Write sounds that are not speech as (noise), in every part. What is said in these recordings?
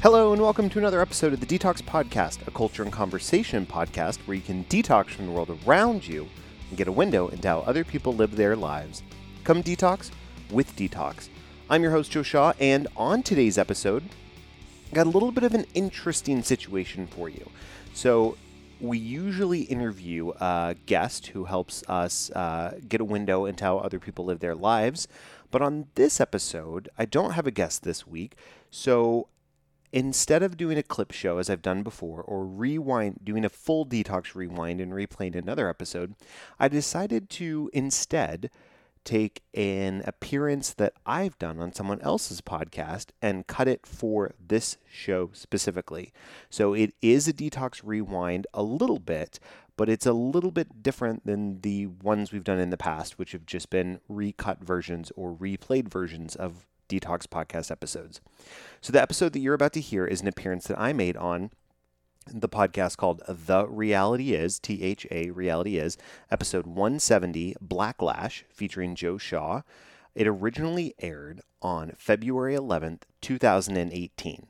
Hello, and welcome to another episode of the DTALKS Podcast, a culture and conversation podcast where you can detox from the world around you and get a window into how other people live their lives. Come detox with DTALKS. I'm your host, Joe Shaw, and on today's episode, I got a little bit of an interesting situation for you. So, we usually interview a guest who helps us uh, get a window into how other people live their lives. But on this episode, I don't have a guest this week. So instead of doing a clip show as I've done before, or rewind, doing a full detox rewind and replaying another episode, I decided to instead take an appearance that I've done on someone else's podcast and cut it for this show specifically. So it is a detox rewind a little bit, but it's a little bit different than the ones we've done in the past, which have just been recut versions or replayed versions of DTALKS podcast episodes. So, the episode that you're about to hear is an appearance that I made on the podcast called Tha Reality Is, T H A Reality Is, episode 170, Blacklash, featuring Joe Shaw. It originally aired on February 11th, 2018.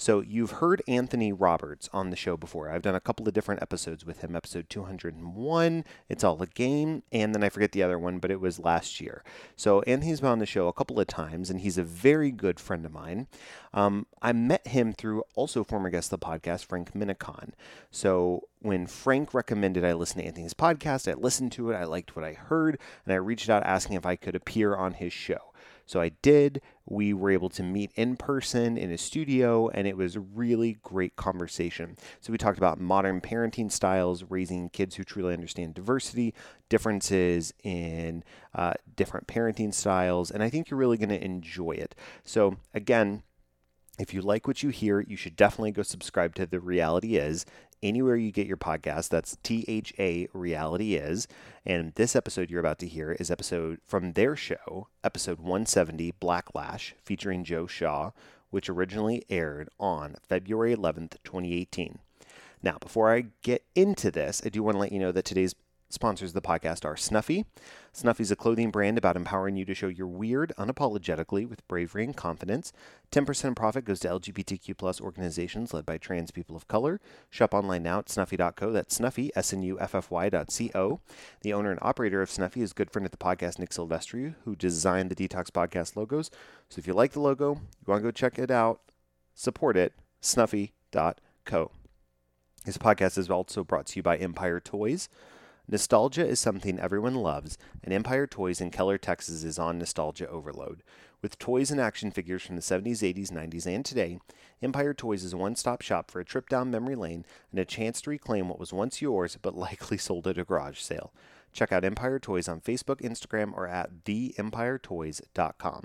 So you've heard Anthony Roberts on the show before. I've done a couple of different episodes with him. Episode 201, It's All a Game, and then I forget the other one, but it was last year. So Anthony's been on the show a couple of times, and he's a very good friend of mine. Um, I met him through also former guest of the podcast, Frank Minicon. So when Frank recommended I listen to Anthony's podcast, I listened to it, I liked what I heard, and I reached out asking if I could appear on his show. So I did. We were able to meet in person in a studio, and it was a really great conversation. So we talked about modern parenting styles, raising kids who truly understand diversity, differences in uh, different parenting styles, and I think you're really going to enjoy it. So again, if you like what you hear, you should definitely go subscribe to Tha Reality Is anywhere you get your podcast. That's T H A Reality Is. And this episode you're about to hear is episode from their show, episode 170, Blacklash, featuring Joe Shaw, which originally aired on February 11th, 2018. Now, before I get into this, I do want to let you know that today's Sponsors of the podcast are Snuffy. Snuffy is a clothing brand about empowering you to show your weird unapologetically with bravery and confidence. 10% profit goes to LGBTQ plus organizations led by trans people of color. Shop online now at snuffy.co. That's snuffy, S-N-U-F-F-Y dot C-O. The owner and operator of Snuffy is a good friend of the podcast, Nick Silvestri, who designed the DTALKS Podcast logos. So if you like the logo, you want to go check it out, support it, snuffy.co. This podcast is also brought to you by Empire Toys. Nostalgia is something everyone loves, and Empire Toys in Keller, Texas is on nostalgia overload. With toys and action figures from the 70s, 80s, 90s, and today, Empire Toys is a one stop shop for a trip down memory lane and a chance to reclaim what was once yours but (laughs) likely sold at a garage sale. Check out Empire Toys on Facebook, Instagram, or at theempiretoys.com.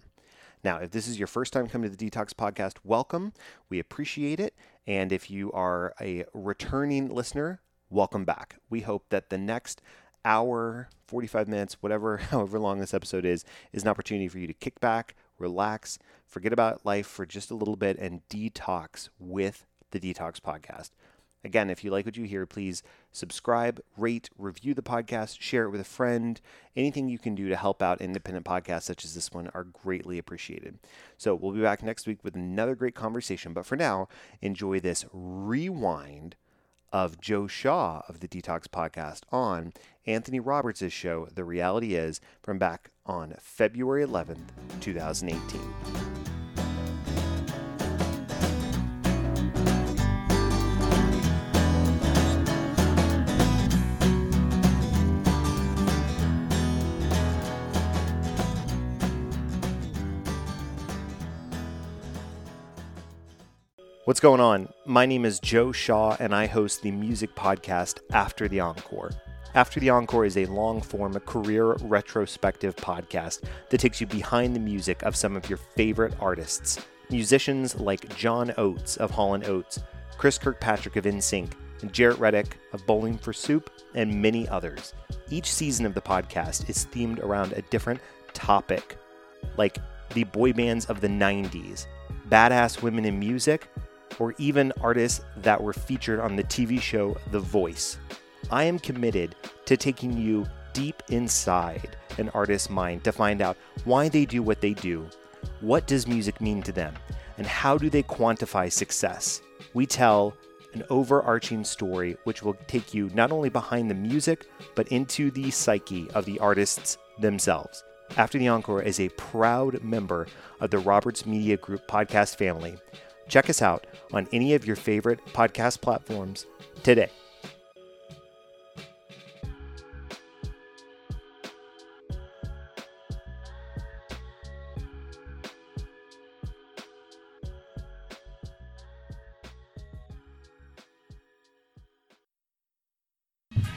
Now, if this is your first time coming to the DTALKS Podcast, welcome. We appreciate it. And if you are a returning listener, welcome back. We hope that the next hour, 45 minutes, whatever, (laughs) however long this episode is, is an opportunity for you to kick back, relax, forget about life for just a little bit, and detox with the DTALKS Podcast. Again, if you like what you hear, please subscribe, rate, review the podcast, share it with a friend. Anything you can do to help out independent podcasts such as this one are greatly appreciated. So we'll be back next week with another great conversation. But for now, enjoy this rewind of Joe Shaw of the DTALKS Podcast on Anthony Roberts' show, Tha Reality Is, from back on February 11th, 2018. What's going on? My name is Joe Shaw, and I host the music podcast After the Encore. After the Encore is a long form, career retrospective podcast that takes you behind the music of some of your favorite artists. Musicians like John Oates of Hall & Oates, Chris Kirkpatrick of NSYNC, and Jaret Reddick of Bowling for Soup, and many others. Each season of the podcast is themed around a different topic, like the boy bands of the 90s, badass women in music, or even artists that were featured on the TV show The Voice. I am committed to taking you deep inside an artist's mind to find out why they do what they do. What does music mean to them? and how do they quantify success? We tell an overarching story which will take you not only behind the music, but into the psyche of the artists themselves. After the Encore is a proud member of the Roberts Media Group podcast family. Check us out on any of your favorite podcast platforms today.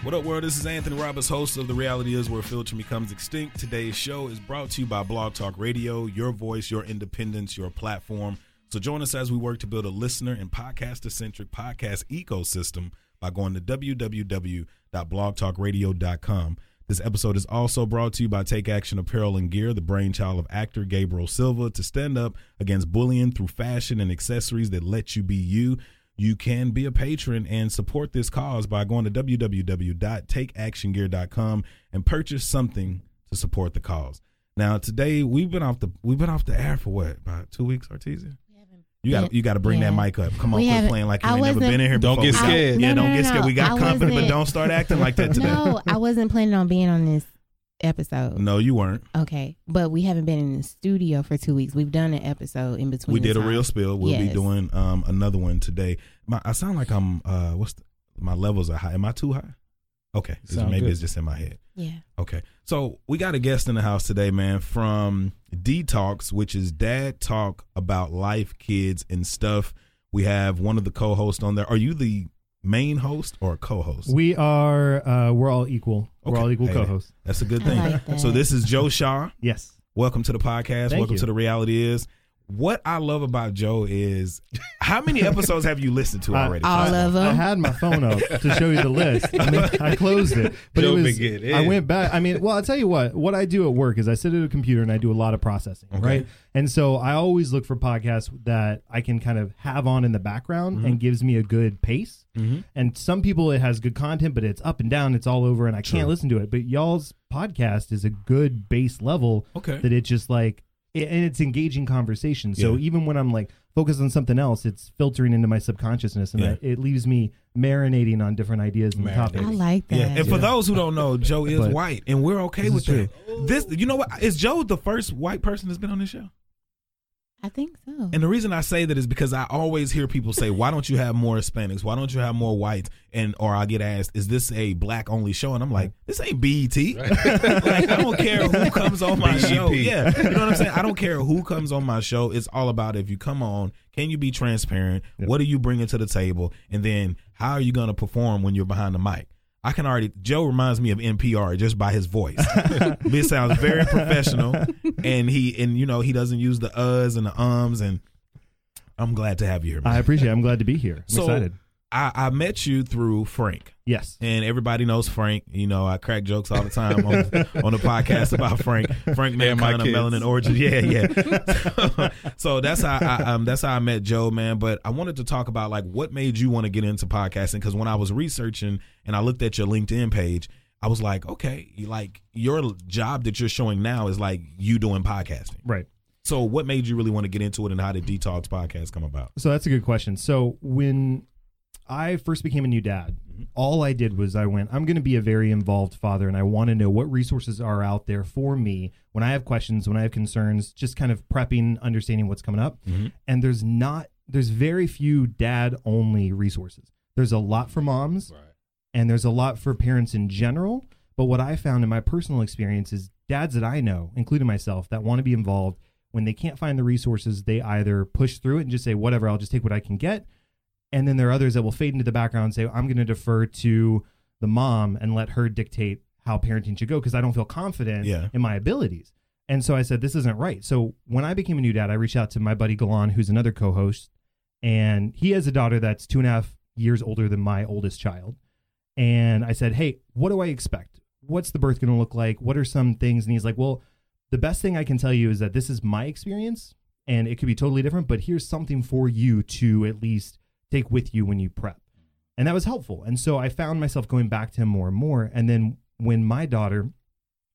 What up, world? This is Anthony Roberts, host of Tha Reality Is Where Filter Becomes Extinct. Today's show is brought to you by Blog Talk Radio, your voice, your independence, your platform. So join us as we work to build a listener and podcaster centric podcast ecosystem by going to www.blogtalkradio.com. This episode is also brought to you by Take Action Apparel and Gear, the brainchild of actor Gabriel Silva, to stand up against bullying through fashion and accessories that let you be you you can be a patron and support this cause by going to www.takeactiongear.com and purchase something to support the cause. Now, today we've been off the we've been off the air for what about two weeks, Artesia? You got you got to bring Yeah. that mic up. Come on, We quit playing like you I ain't never been in here. Don't before. get We- scared. Yeah, No, don't no, get scared. We got I confident, but don't start acting like that (laughs) today. No, I wasn't planning on being on this episode. No, you weren't. Okay, but we haven't been in the studio for two weeks. We've done an episode in between. We the did a real spill. We'll be doing um another one today. My, I sound like I'm uh what's the, my levels are high. Am I too high? Okay, It's- maybe good. it's just in my head. Yeah. Okay. So we got a guest in the house today, man, from DTALKS, which is dad talk about life, kids, and stuff. We have one of the co hosts on there. Are you the main host or co host? We are. Uh, we're all equal. We're all equal Hey, co-hosts. That's a good thing. like. So this is Joe Shaw. Yes. Welcome to the podcast. Thank Welcome you. to the reality is. What I love about Joe is how many episodes have you listened to already? all First them. I had my phone up to show you the list. I mean, I closed it, but Joe it was. been getting I went back. I mean, well, I'll tell you what. What I do at work is I sit at a computer and I do a lot of processing, Okay. right? And so I always look for podcasts that I can kind of have on in the background Mm-hmm. and gives me a good pace. Mhm. And some people it has good content, but it's up and down, it's all over, and I True. can't listen to it. But y'all's podcast is a good base level Okay. that it just like it, and it's engaging conversation. So Yeah. even when I'm like focused on something else, it's filtering into my subconsciousness, and Yeah. I, it leaves me marinating on different ideas and topics. I like that. Yeah, and for those who don't know, Joe is But white, and we're okay with is that. This, you know what? Is Joe the first white person that's been on this show? I think so. And the reason I say that is because I always hear people say, "Why don't you have more Hispanics? Why don't you have more whites?" And or I get asked, "Is this a black only show?" And I'm like, "This ain't BET. (laughs) like I don't care who comes on my BEP. show. Yeah, you know what I'm saying. I don't care who comes on my show. It's all about if you come on, can you be transparent? Yep. What are you bringing to the table? And then how are you going to perform when you're behind the mic? I can already. Joe reminds me of NPR just by his voice. (laughs) it sounds very professional, and he and you know he doesn't use the uhs and the ums, and I'm glad to have you here. Man. I appreciate. it. I'm glad to be here. I'm So- excited. I, I met you through Frank, Yes. and everybody knows Frank. You know, I crack jokes all the time on, (laughs) on the podcast about Frank. Frank man, my Mancana, kids. Melanin Origin. Yeah, yeah. (laughs) (laughs) so that's how I um that's how I met Joe, man. But I wanted to talk about like what made you want to get into podcasting because when I was researching and I looked at your LinkedIn page, I was like, okay, like your job that you're showing now is like you doing podcasting. Right. So what made you really want to get into it, and how did DTALKS Podcast come about? So that's a good question. So when I first became a new dad, all I did was I went, I'm going to be a very involved father and I want to know what resources are out there for me when I have questions, when I have concerns, just kind of prepping, understanding what's coming up. Mhm. And there's not there's very few dad only resources. There's a lot for moms and there's a lot for parents in general, but what I found in my personal experience is dads that I know, including myself, that want to be involved when they can't find the resources, they either push through it and just say, whatever, I'll just take what I can get. And then there are others that will fade into the background and say, I'm going to defer to the mom and let her dictate how parenting should go because I don't feel confident Yeah. in my abilities. And so I said, this isn't right. So when I became a new dad, I reached out to my buddy Galan, who's another co host, and he has a daughter that's two and a half years older than my oldest child. And I said, hey, what do I expect? What's the birth going to look like? What are some things? And he's like, well, the best thing I can tell you is that this is my experience and it could be totally different, but here's something for you to at least take with you when you prep. And that was helpful. And so I found myself going back to him more and more. And then when my daughter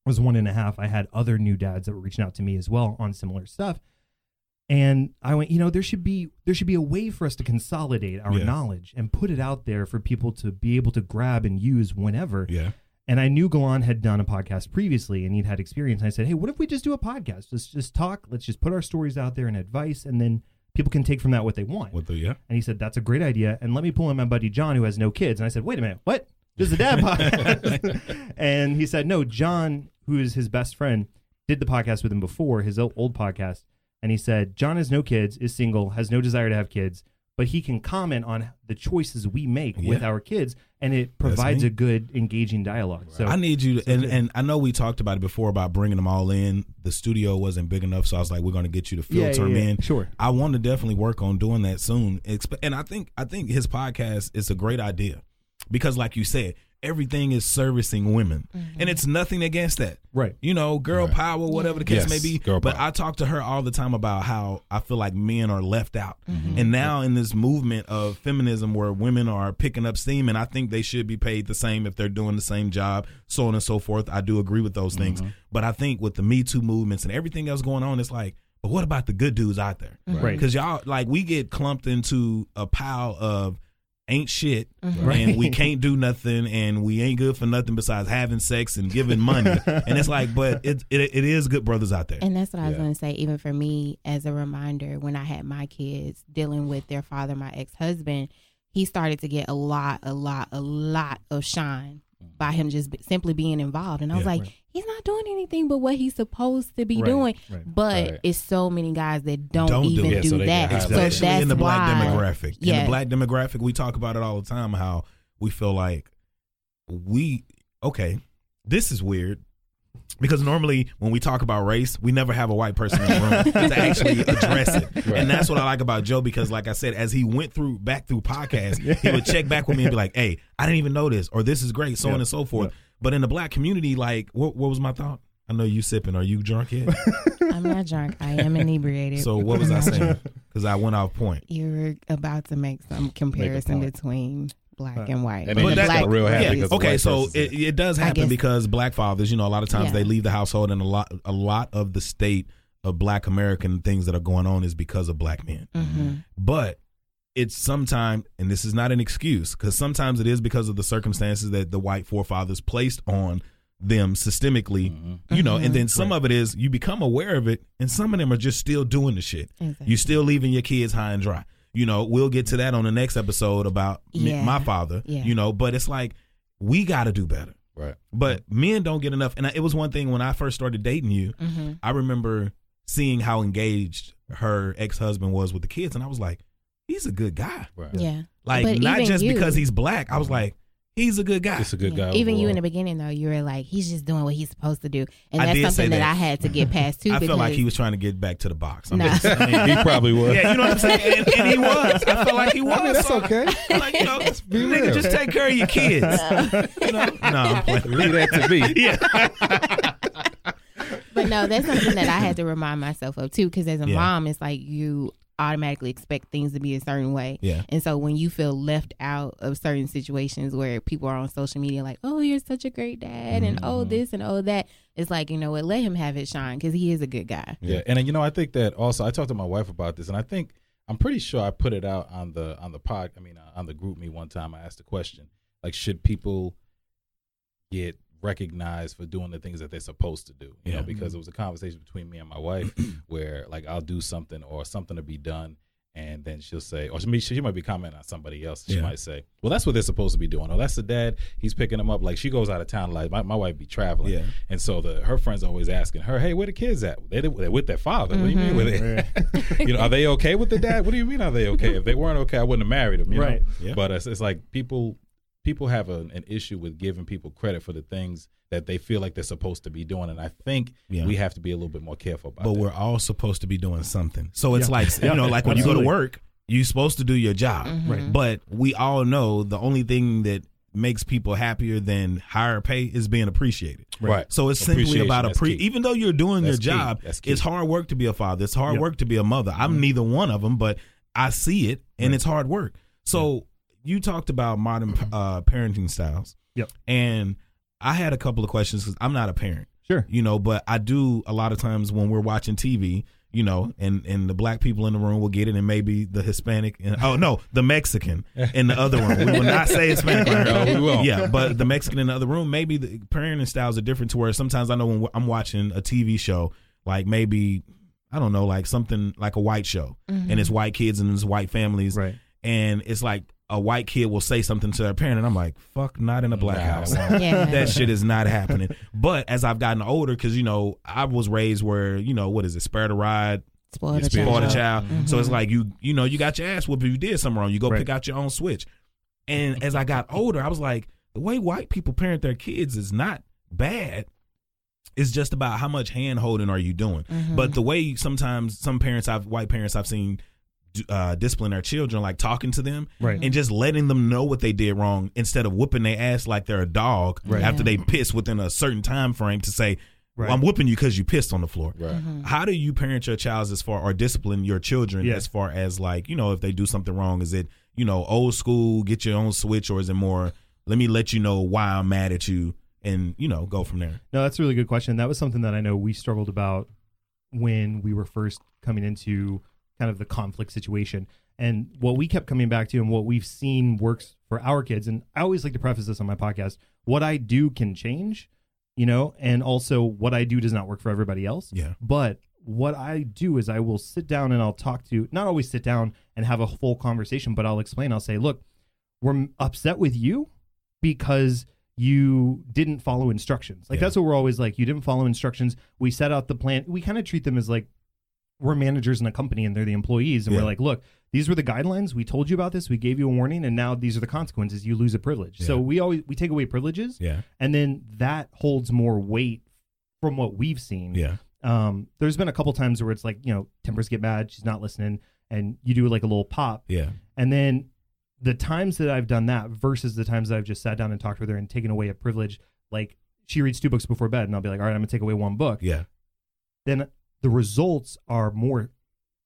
was one and a half, I had other new dads that were reaching out to me as well on similar stuff. And I went, you know, there should be there should be a way for us to consolidate our Yeah. knowledge and put it out there for people to be able to grab and use whenever. Yeah. And I knew Galan had done a podcast previously and he'd had experience. And I said, Hey, what if we just do a podcast? Let's just talk. Let's just put our stories out there and advice, and then people can take from that what they want. With the yeah. And he said, That's a great idea. And let me pull in my buddy John, who has no kids. And I said, Wait a minute, what? This is a dad podcast. (laughs) and he said, No, John, who is his best friend, did the podcast with him before, his old podcast. And he said, John has no kids, is single, has no desire to have kids, but he can comment on the choices we make with our kids. And it provides a good, engaging dialogue. So I need you to, and, and I know we talked about it before about bringing them all in. The studio wasn't big enough, so I was like, we're going to get you to Yeah, filter yeah, them yeah. in. Sure. I want to definitely work on doing that soon. And I think I think his podcast is a great idea because, like you said, everything is servicing women, and it's nothing against that. Right. You know, girl Right. power, whatever the case Yes, may be. girl but power. I talk to her all the time about how I feel like men are left out. Mm-hmm. And now in this movement of feminism where women are picking up steam, and I think they should be paid the same if they're doing the same job, so on and so forth. I do agree with those things. Mm-hmm. But I think with the Me Too movements and everything else going on, it's like, but what about the good dudes out there? Right. Because y'all, like, we get clumped into a pile of ain't shit Right. and we can't do nothing and we ain't good for nothing besides having sex and giving money (laughs) and it's like but it, it it is good brothers out there And that's what I was Yeah. going to say. Even for me, as a reminder, when I had my kids dealing with their father, my ex husband, he started to get a lot, a lot, a lot of shine mm. by him just be- simply being involved. And I was Yeah, like, right. He's not doing anything but what he's supposed to be Right, doing. right. But Right. it's so many guys that don't, Don't even do, Yeah, so that. get So especially that's in the black why- demographic in Yeah. the black demographic we talk about it all the time how we feel like we okay this is weird because normally when we talk about race, we never have a white person in the room (laughs) to actually address it, Right. and that's what I like about Joe because, like I said, as he went through back through podcasts, he would check back with me and be like, "Hey, I didn't even know this," or "This is great," so Yeah. on and so forth. Yeah. But in the black community, like, what what was my thought? I know you sipping. Are you drunk yet? (laughs) I'm not drunk. I am inebriated. so what was I (laughs) saying? Because I went off point. You're about to make some comparison point. between black and white. and then you black got real happy community because is- the okay, so it, it does happen guess- because black fathers, you know, a lot of times Yeah. they leave the household, and a lot a lot of the state of black American things that are going on is because of black men. Mhm. But it's sometimes, and this is not an excuse, because sometimes it is because of the circumstances that the white forefathers placed on them systemically, Mm-hmm. you know, Mhm. and then some of it is you become aware of it, and some of them are just still doing the shit. Exactly. You still leaving your kids high and dry. You know, we'll get to that on the next episode about me- my father. Yeah. You know, but it's like we got to do better. Right. But men don't get enough. And I, it was one thing when I first started dating you. Mhm. I remember seeing how engaged her ex husband was with the kids, and I was like, he's a good guy. Right. Yeah. Like But not just you- because he's black. I was like, he's a good guy. He's a good Yeah. guy. Even you in the beginning though, you were like, he's just doing what he's supposed to do, and I that's did say something that. that. I had to get past too. (laughs) I because felt like he was trying to get back to the box. I'm Nah. just (laughs) saying. he probably was. Yeah, you know what I'm saying? And, and he was. I felt like he was. (laughs) I mean, that's So, okay. Like, you know, nigga, just take care of your kids. you know? No, I'm playing. Leave that to me. Yeah. But no, that's something that I had to remind myself of too, because as a Yeah. mom, it's like you automatically expect things to be a certain way. Yeah. And so when you feel left out of certain situations where people are on social media like, "Oh, you're such a great dad," and Mm-hmm. "Oh, this and oh that," it's like you know what, let him have his shine because he is a good guy. Yeah, and then, you know, I think that also I talked to my wife about this, and I think I'm pretty sure I put it out on the on the pod. I mean, uh, on the GroupMe one time. I asked the question like, should people get recognized for doing the things that they're supposed to do? You Yeah. know, because mm-hmm. it was a conversation between me and my wife (clears throat) where like I'll do something or something to be done. And then she'll say, or she, she might be commenting on somebody else. She Yeah. might say, "Well, that's what they're supposed to be doing." Oh, that's the dad. He's picking them up. Like she goes out of town. Like my, my wife be traveling, Yeah. and so the her friends always asking her, "Hey, where the kids at? They they're with their father. What do you mean with it? Mm-hmm. (laughs) you know, are they okay with the dad? What do you mean are they okay? If they weren't okay, I wouldn't have married them. You Right. Know? Yeah. But it's, it's like people people have an, an issue with giving people credit for the things that they feel like they're supposed to be doing, and I think Yeah. we have to be a little bit more careful about. But that. we're all supposed to be doing something. So it's Yeah. like, Yeah. you know, like when you go to work, you're supposed to do your job. Mhm. Right. But we all know the only thing that makes people happier than higher pay is being appreciated. right. So it's simply about a appre- key. even though you're doing That's your job, it's hard work to be a father. It's hard Yep. work to be a mother. I'm neither one of them, but I see it and Right. it's hard work. So you talked about modern uh, parenting styles. Yep. And I had a couple of questions because I'm not a parent Sure. you know but i do a lot of times when we're watching tv you know, and and the black people in the room will get it, and maybe the Hispanic, and, oh no, the Mexican in the other room. We will not say Hispanic. (laughs) No, we won't. Yeah, but the Mexican in the other room, maybe the parenting styles are different. To where sometimes I know when I'm watching a TV show, like maybe I don't know, like something like a white show, and it's white kids and it's white families, Right. and it's like a white kid will say something to their parent, and I'm like, fuck, not in a black Nah, house. Yeah. that shit is not happening. But as I've gotten older, because you know, I was raised where you know what is it, spare the ride, Spoiled a Spoiled spoil the child. child. So it's like you, you know, you got your ass whooped if you did something wrong. You go Right. pick out your own switch. And as I got older, I was like, the way white people parent their kids is not bad. It's just about how much hand holding are you doing. Mm-hmm. But the way sometimes some parents, I've white parents, I've seen uh, discipline our children, like talking to them Right. and just letting them know what they did wrong instead of whooping their ass like they're a dog Right. after they piss within a certain time frame to say, Right. well, I'm whooping you because you pissed on the floor. Right. How do you parent your child as far or discipline your children Yeah. as far as like, you know, if they do something wrong? Is it, you know, old school, get your own switch, or is it more, let me let you know why I'm mad at you and, you know, go from there? No, that's a really good question. That was something that I know we struggled about when we were first coming into kind of the conflict situation. And what we kept coming back to and what we've seen works for our kids, and I always like to preface this on my podcast what I do can change, you know, and also what I do does not work for everybody else. Yeah. But what I do is I will sit down and I'll talk to, not always sit down and have a full conversation, but I'll explain. I'll say, look, we're upset with you because you didn't follow instructions. Like Yeah. that's what we're always like. You didn't follow instructions. We set out the plan. We kind of treat them as like we're managers in a company and they're the employees. And Yeah. we're like, look, these were the guidelines. We told you about this. We gave you a warning, and now these are the consequences. You lose a privilege. So we always we take away privileges, Yeah. and then that holds more weight from what we've seen Yeah. um, there's been a couple times where it's like you know tempers get bad she's not listening and you do like a little pop Yeah. and then the times that i've done that versus the times that i've just sat down and talked with her and taken away a privilege like she reads two books before bed and i'll be like all right i'm gonna take away one book Yeah. then the results are more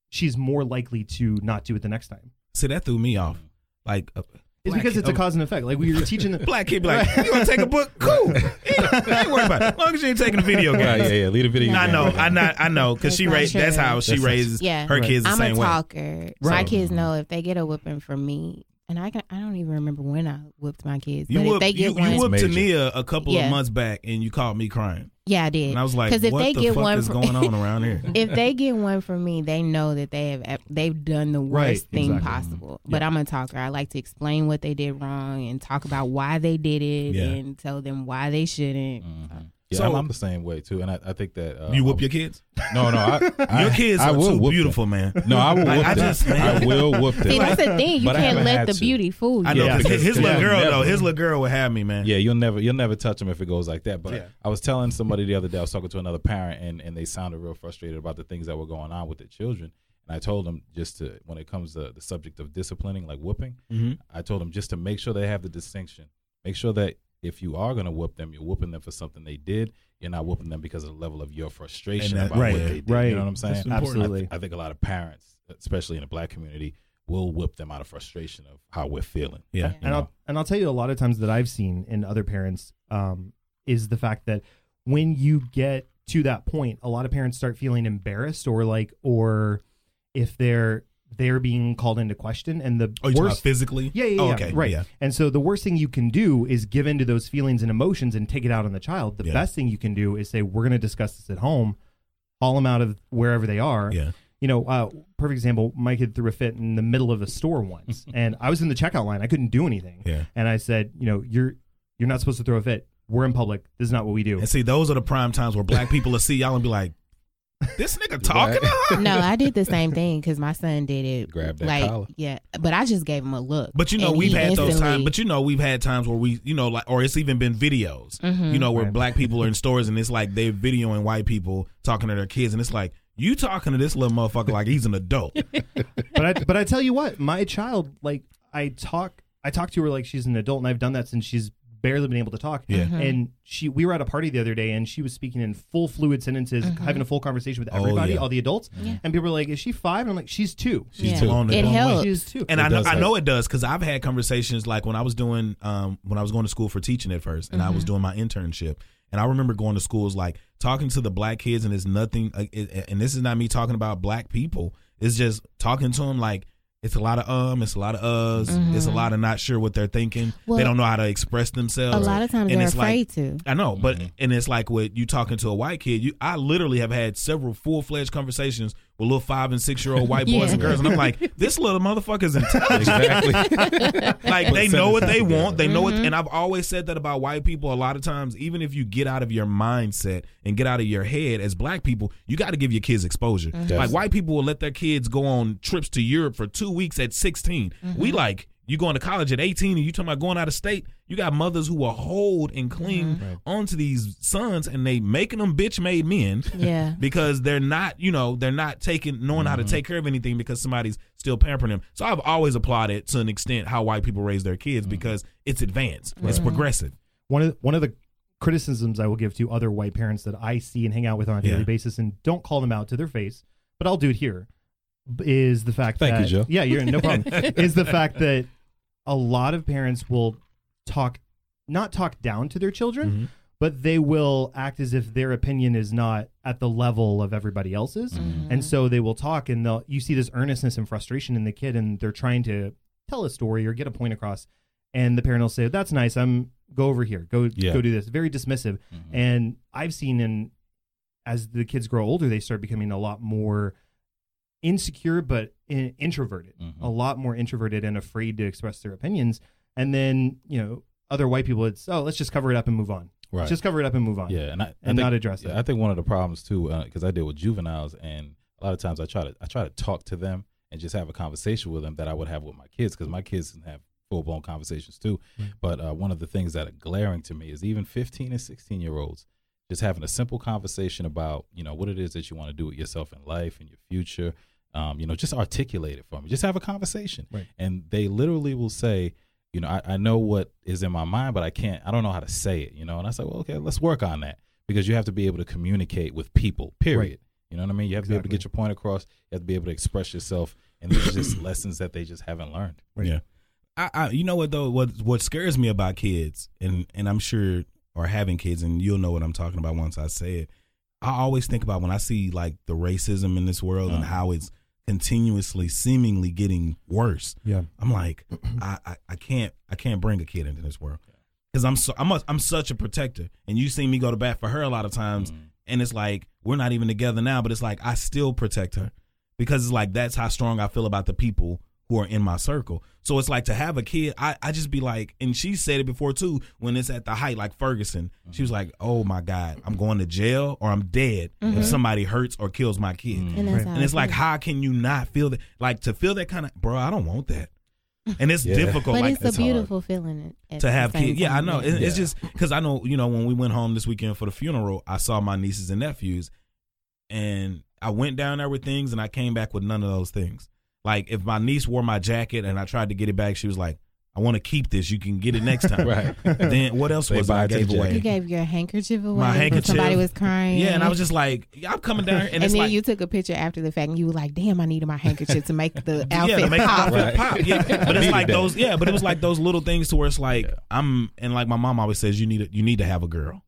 she's more likely to not do it the next time So that threw me off. Like, uh, it's black because kid- it's a cause and effect like we were teaching the (laughs) Black kid be like, you want to take a book? (laughs) Cool. Yeah, I ain't worried about it. As long as you ain't taking a video game. Right, yeah, yeah. Lead a video. I know, I know, I know, because she That's not raised. That's how she That's- raises Yeah. her Right. kids the I'm same a way. talker. My kids know if they get a whipping from me, and I can I don't even remember when I whipped my kids. You but if whooped, they you, get one, you whooped Major. Tania a couple of months back, and you called me crying, yeah, I did. and I was like, 'Cause if "What they the get fuck one is from- going on around here?" (laughs) if they get one from me, they know that they have they've done the Right, worst thing exactly. possible. But I'm a talker. I like to explain what they did wrong and talk about why they did it Yeah. and tell them why they shouldn't. Mhm. Yeah, So- I'm, I'm the same way too, and I, I think that uh, you whoop I'm- your kids. No, no, I, (laughs) I, Your kids I are will too whoop beautiful, man. No, I will Like, whoop I them. just- man. I will whoop them. See, that's the thing. You can't let the to. beauty fool you. I know Yeah. because his little girl never. though, his little girl would have me, man. Yeah, you'll never you'll never touch them if it goes like that. But Yeah. I was telling somebody the other day, I was talking to another parent, and and they sounded real frustrated about the things that were going on with their children. And I told them just to when it comes to the subject of disciplining, like whooping, hmm I told them just to make sure they have the distinction. Make sure that if you are going to whoop them, you're whooping them for something they did. You're not whooping them because of the level of your frustration that- about Right, what they did. right. You know what I'm saying? Absolutely. I, th- I think a lot of parents, especially in the black community, will whip them out of frustration of how we're feeling. Yeah. You and know? I'll and I'll tell you a lot of times that I've seen in other parents um, is the fact that when you get to that point, a lot of parents start feeling embarrassed or like or if they're they're being called into question and the Oh, worst physically? yeah, yeah, Oh, yeah, okay. right. Yeah. And so the worst thing you can do is give into those feelings and emotions and take it out on the child. The Yeah. best thing you can do is say, "We're going to discuss this at home." Haul them out of wherever they are. Yeah. You know, uh, perfect example. My kid threw a fit in the middle of a store once, (laughs) and I was in the checkout line. I couldn't do anything. Yeah. And I said, "You know, you're you're not supposed to throw a fit. We're in public. This is not what we do." And see, those are the prime times where black people will see y'all and be like, "This nigga talking to her." no, I did the same thing because my son did it. Grab that like, collar. yeah, but I just gave him a look. But you know, And we've he had those times. But you know, we've had times where we, you know, like, or it's even been videos. Mhm. You know, where Right. black people are in stores and it's like they're videoing white people talking to their kids, and it's like you talking to this little motherfucker like he's an adult. (laughs) but I but I tell you what, my child like I talk I talk to her like she's an adult, and I've done that since she's barely been able to talk. Yeah. Mhm. And she we were at a party the other day, and she was speaking in full fluid sentences, having a full conversation with Oh, everybody, yeah. all the adults. Yeah. And people were like, "Is she five? And I'm like, "She's two. She's Yeah. too on It helps. She's two. And It I know, I know it does because I've had conversations like when I was doing um, when I was going to school for teaching at first, and I was doing my internship, And I remember going to schools like talking to the black kids, and it's nothing. uh, it- And this is not me talking about black people. It's just talking to them like it's a lot of um, it's a lot of uhs, it's a lot of not sure what they're thinking. Well, they don't know how to express themselves. A lot of times And they're it's like- afraid to. I know, but Mhm. and it's like with you talking to a white kid. You, I literally have had several full fledged conversations with little five and six year old (laughs) white boys Yeah. and girls, and I'm like, (laughs) this little motherfucker's intelligent. exactly. (laughs) like Put they know what they want. They know Mm-hmm. it, and I've always said that about white people. A lot of times, even if you get out of your mindset and get out of your head as black people, you got to give your kids exposure. Mm-hmm. Like white people will let their kids go on trips to Europe for two weeks at 16. Mm-hmm. We like you going to college at 18 and you talking about going out of state. You got mothers who will hold and cling Mm-hmm. onto these sons and they making them bitch made men Yeah. (laughs) because they're not, you know, they're not taking knowing how to take care of anything because somebody's still pampering them. So I've always applauded to an extent how white people raise their kids because it's advanced, it's progressive. one of one of the criticisms I will give to other white parents that I see and hang out with on a daily Yeah. basis, and don't call them out to their face, but I'll do it here is the fact Thank that you, Joe. yeah, you're in no (laughs) problem. is the fact that a lot of parents will talk, not talk down to their children, Mhm. but they will act as if their opinion is not at the level of everybody else's, Mm-hmm. and so they will talk, and they'll you see this earnestness and frustration in the kid, and they're trying to tell a story or get a point across, and the parent will say, "That's nice. I'm go over here. Go Yeah. go do this." Very dismissive, and I've seen in as the kids grow older, they start becoming a lot more insecure, but in, introverted, Mhm. a lot more introverted and afraid to express their opinions. And then you know, other white people, it's oh, let's just cover it up and move on. Right. Just cover it up and move on. Yeah, and I, I and think- not address yeah, it. I think one of the problems too, because I deal with juveniles, and a lot of times I try to I try to talk to them and just have a conversation with them that I would have with my kids, because my kids can have full blown conversations too. But uh, one of the things that are glaring to me is even 15 and 16 year olds just having a simple conversation about you know what it is that you want to do with yourself in life and your future. Um, you know, just articulate it for me. Just have a conversation, Right. and they literally will say, you know, I, I know what is in my mind, but I can't, I don't know how to say it, you know. And I say, well, okay, let's work on that because you have to be able to communicate with people, period. Right. You know what I mean? You have to be able to get your point across. You have to be able to express yourself. And these are just (coughs) lessons that they just haven't learned. Yeah. I, I you know what though what what scares me about kids and and I'm sure or having kids and you'll know what I'm talking about once I say it. I always think about when I see like the racism in this world and Uh-huh. how it's continuously seemingly getting worse. Yeah. I'm like (clears throat) I, I I can't I can't bring a kid into this world. Cuz I'm so I'm a, I'm such a protector and you see me go to bat for her a lot of times Mm-hmm. and it's like we're not even together now but it's like I still protect her because it's like that's how strong I feel about the people who are in my circle. So it's like to have a kid, I, I just be like, and she said it before too, when it's at the height, like Ferguson, she was like, oh my God, I'm going to jail or I'm dead if mm-hmm. somebody hurts or kills my kid. Mm-hmm. And that's how And it's like, how can you not feel that? Like to feel that kind of, bro, I don't want that. And it's (laughs) Yeah. difficult. But like it's a it's hard. beautiful feeling at, at to have kids. Yeah, I know. It, It's just because I know, you know, when we went home this weekend for the funeral, I saw my nieces and nephews, and I went down there with things, and I came back with none of those things. Like if my niece wore my jacket and I tried to get it back, she was like, "I want to keep this. You can get it next time." (laughs) Right. (laughs) Then what else They was I it to the gave away? You gave your handkerchief away. My when handkerchief. Somebody was crying. Yeah, and I was just like, I'm coming down, and, And, it's then like, you took a picture after the fact, and you were like, "Damn, I needed my handkerchief to make the (laughs) yeah, outfit to make pop." the outfit Right. pop. Yeah, but it's like those. Yeah, but it was like those little things to where it's like Yeah. I'm, and like my mom always says, you need, a, you need to have a girl.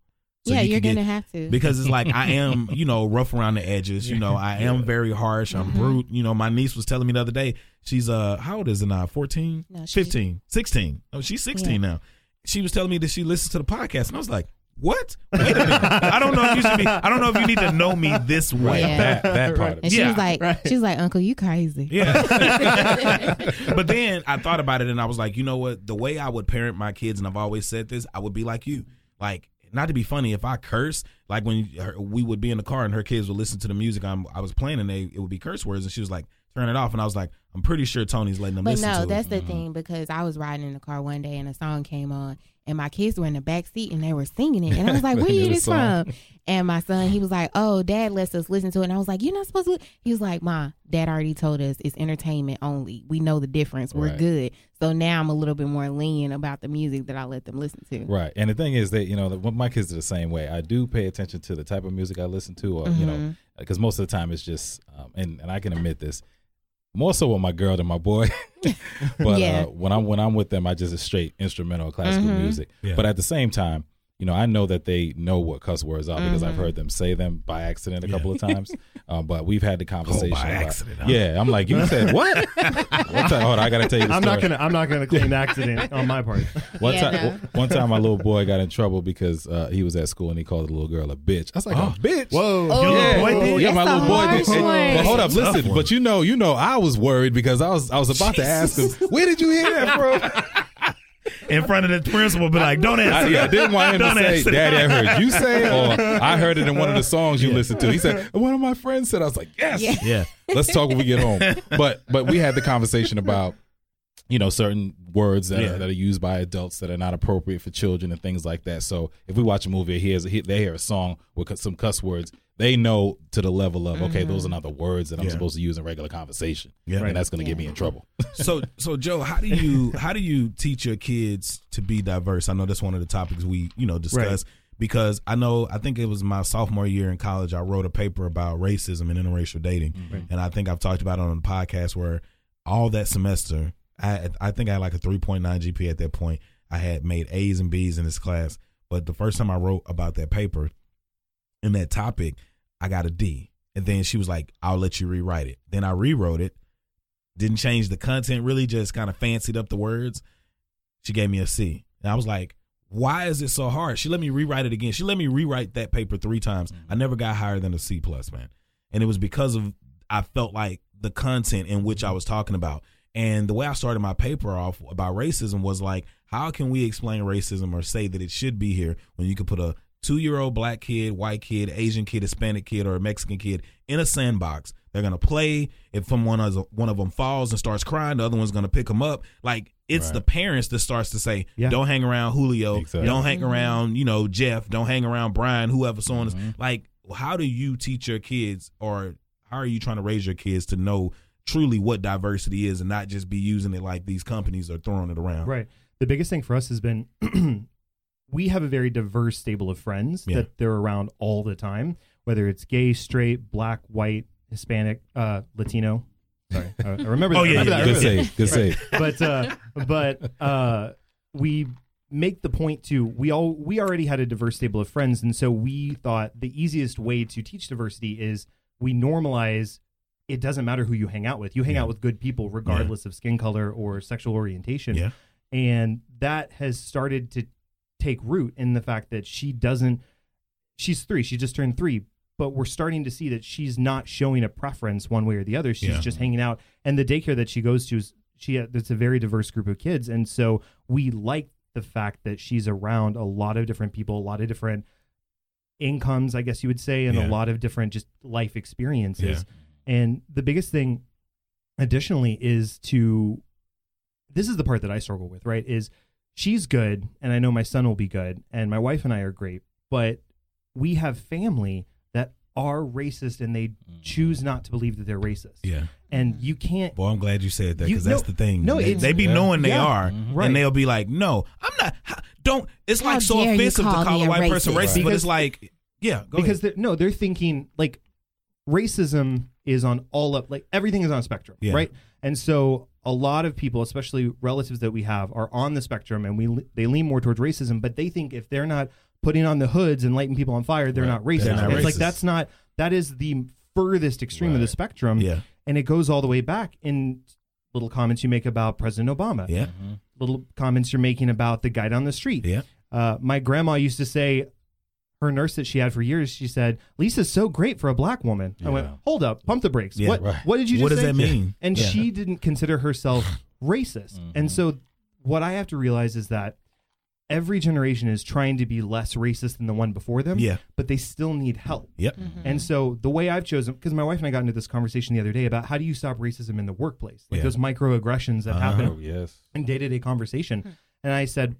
So yeah, you you're can gonna have to. because it's like I am, (laughs) you know, rough around the edges. You know, I am very harsh. I'm Mm-hmm. brute. You know, my niece was telling me the other day, she's uh, how old is it now? 14? No, she's- 15, 16. Oh, she's 16 Yeah. now. She was telling me that she listens to the podcast, and I was like, what? Wait a minute. I don't know if you should be. I don't know if you need to know me this way. Yeah. That that part of and it. she yeah, was like, right. she was like, "Uncle, you crazy." Yeah. (laughs) but then I thought about it and I was like, you know what? The way I would parent my kids, and I've always said this, I would be like you. Like, not to be funny, if I curse, like when her, we would be in the car and her kids would listen to the music I'm, I was playing and they it would be curse words, and she was like, turn it off. And I was like, I'm pretty sure Tony's letting them But listen no, to that's it. the mm-hmm. thing because I was riding in the car one day and a song came on and my kids were in the back seat and they were singing it and I was like, (laughs) "Where you this song. from?" And my son, he was like, "Oh, Dad lets us listen to it." And I was like, "You're not supposed to." He was like, "Ma, Dad already told us it's entertainment only. We know the difference. We're Right. good." So now I'm a little bit more lenient about the music that I let them listen to. Right. And the thing is that, you know, my kids are the same way. I do pay attention to the type of music I listen to, or, you know, Mm-hmm. because most of the time it's just, um, and, and I can admit this, more so with my girl than my boy. (laughs) but Yeah. uh, when I'm when I'm with them, I just straight instrumental classical Mhm. music. Yeah. But at the same time, you know, I know that they know what cuss words are because I've Mhm. heard them say them by accident a Yeah. couple of times. um, (laughs) but we've had the conversation. by about- accident, huh? Yeah, I'm like, you said (laughs) what? one time, hold on, I gotta tell you. The I'm not gonna I'm not gonna claim accident on my part. (laughs) One Yeah, time, one time, my little boy got in trouble because uh, he was at school and he called the little girl a bitch. I was like, Oh. a bitch. Whoa, Oh, your little boy yeah, did? yeah, my little boy did. one. But hold up, That's a tough listen. one. But you know, you know, I was worried because I was I was about to ask him, where did you hear that from? In front of the principal, be like, "Don't I, answer." yeah, I didn't want him to say, "Daddy, I heard you say," it," or "I heard it in one of the songs you listened to." He said, "One of my friends said." I was like, "Yes, Yeah. Yeah, let's talk when we get home." But but we had the conversation about you know certain words that Yeah. are, that are used by adults that are not appropriate for children and things like that. So if we watch a movie, or hears they hear a song with some cuss words, they know to the level of okay, those are mm-hmm. not the words that I'm Yeah. supposed to use in regular conversation, yeah. and that's going to get me in trouble. (laughs) so so Joe, how do you (laughs) how do you teach your kids to be diverse? I know that's one of the topics we you know discuss because I know I think it was my sophomore year in college. I wrote a paper about racism and interracial dating, mm-hmm. and I think I've talked about it on the podcast where all that semester I I think I had like a three point nine GPA at that point. I had made A's and B's in this class, but the first time I wrote about that paper in that topic, I got a D. And then she was like, I'll let you rewrite it. Then I rewrote it. Didn't change the content really just kind of fancied up the words. She gave me a c. And i was like why is it so hard? She let me rewrite it again. She let me rewrite that paper three times. I mm-hmm. never got higher than a c plus man. And it was because of i felt like the content in which i mm-hmm. was talking about. And the way i started my paper off about racism was like how can we explain racism or say that it should be here when you could put a two-year-old black kid white kid asian kid hispanic kid or a mexican kid in a sandbox they're gonna play. If someone of one of them falls and starts crying, the other one's gonna pick them up. Like it's Right. the parents that starts to say, Yeah. "Don't hang around Julio. Exactly. Don't hang around, you know, Jeff. Don't hang around Brian. Whoever so on is Mhm. like." How do you teach your kids, or how are you trying to raise your kids to know truly what diversity is, and not just be using it like these companies are throwing it around? Right. The biggest thing for us has been (clears throat) we have a very diverse stable of friends Yeah. that they're around all the time, whether it's gay, straight, black, white, Hispanic, uh, Latino. Sorry, I remember. Oh, that. yeah, remember yeah, that. Good save, good save. but uh, but uh, we make the point to we all we already had a diverse stable of friends, and so we thought the easiest way to teach diversity is we normalize. It doesn't matter who you hang out with. You hang Yeah. out with good people, regardless of skin color or sexual orientation. Yeah. and that has started to take root in the fact that she doesn't. She's three. She just turned three, but we're starting to see that she's not showing a preference one way or the other. She's Yeah. just hanging out, and the daycare that she goes to is she. It's a very diverse group of kids, and so we like the fact that she's around a lot of different people, a lot of different incomes, I guess you would say, and Yeah. a lot of different just life experiences. And the biggest thing, additionally, is to this is the part that I struggle with, right? Is she's good, and I know my son will be good, and my wife and I are great, but we have family that are racist and they choose not to believe that they're racist. Yeah. And you can't Well, I'm glad you said that because that's no, the thing. no, they, it's- they be Yeah. knowing they Yeah. are, Mhm. Right. and they'll be like, "No, I'm not." Don't. It's How like so dare you offensive to call call a a white person racist? racist, but it's like, yeah, go because ahead. they're, no, they're thinking like racism is on all up, like everything is on a spectrum, Yeah. right? And so a lot of people, especially relatives that we have, are on the spectrum, and we they lean more towards racism. But they think if they're not putting on the hoods and lighting people on fire, they're Right. not racist. They're not it's like that's not that is the furthest extreme of the spectrum, yeah, and it goes all the way back in little comments you make about President Obama, yeah, little comments you're making about the guy down the street. yeah. Uh, my grandma used to say, her nurse that she had for years, she said, "Lisa's so great for a black woman." I went, "Hold up, pump the brakes. Yeah, what? right. What did you just What does say?" that mean? And Yeah. she didn't consider herself (laughs) racist. And Mhm. so, what I have to realize is that every generation is trying to be less racist than the one before them. Yeah. but they still need help. Yep. And so the way I've chosen, because my wife and I got into this conversation the other day about how do you stop racism in the workplace, like Yeah. those microaggressions that Uh-huh. happen Oh yes. in day to day conversation. And I said,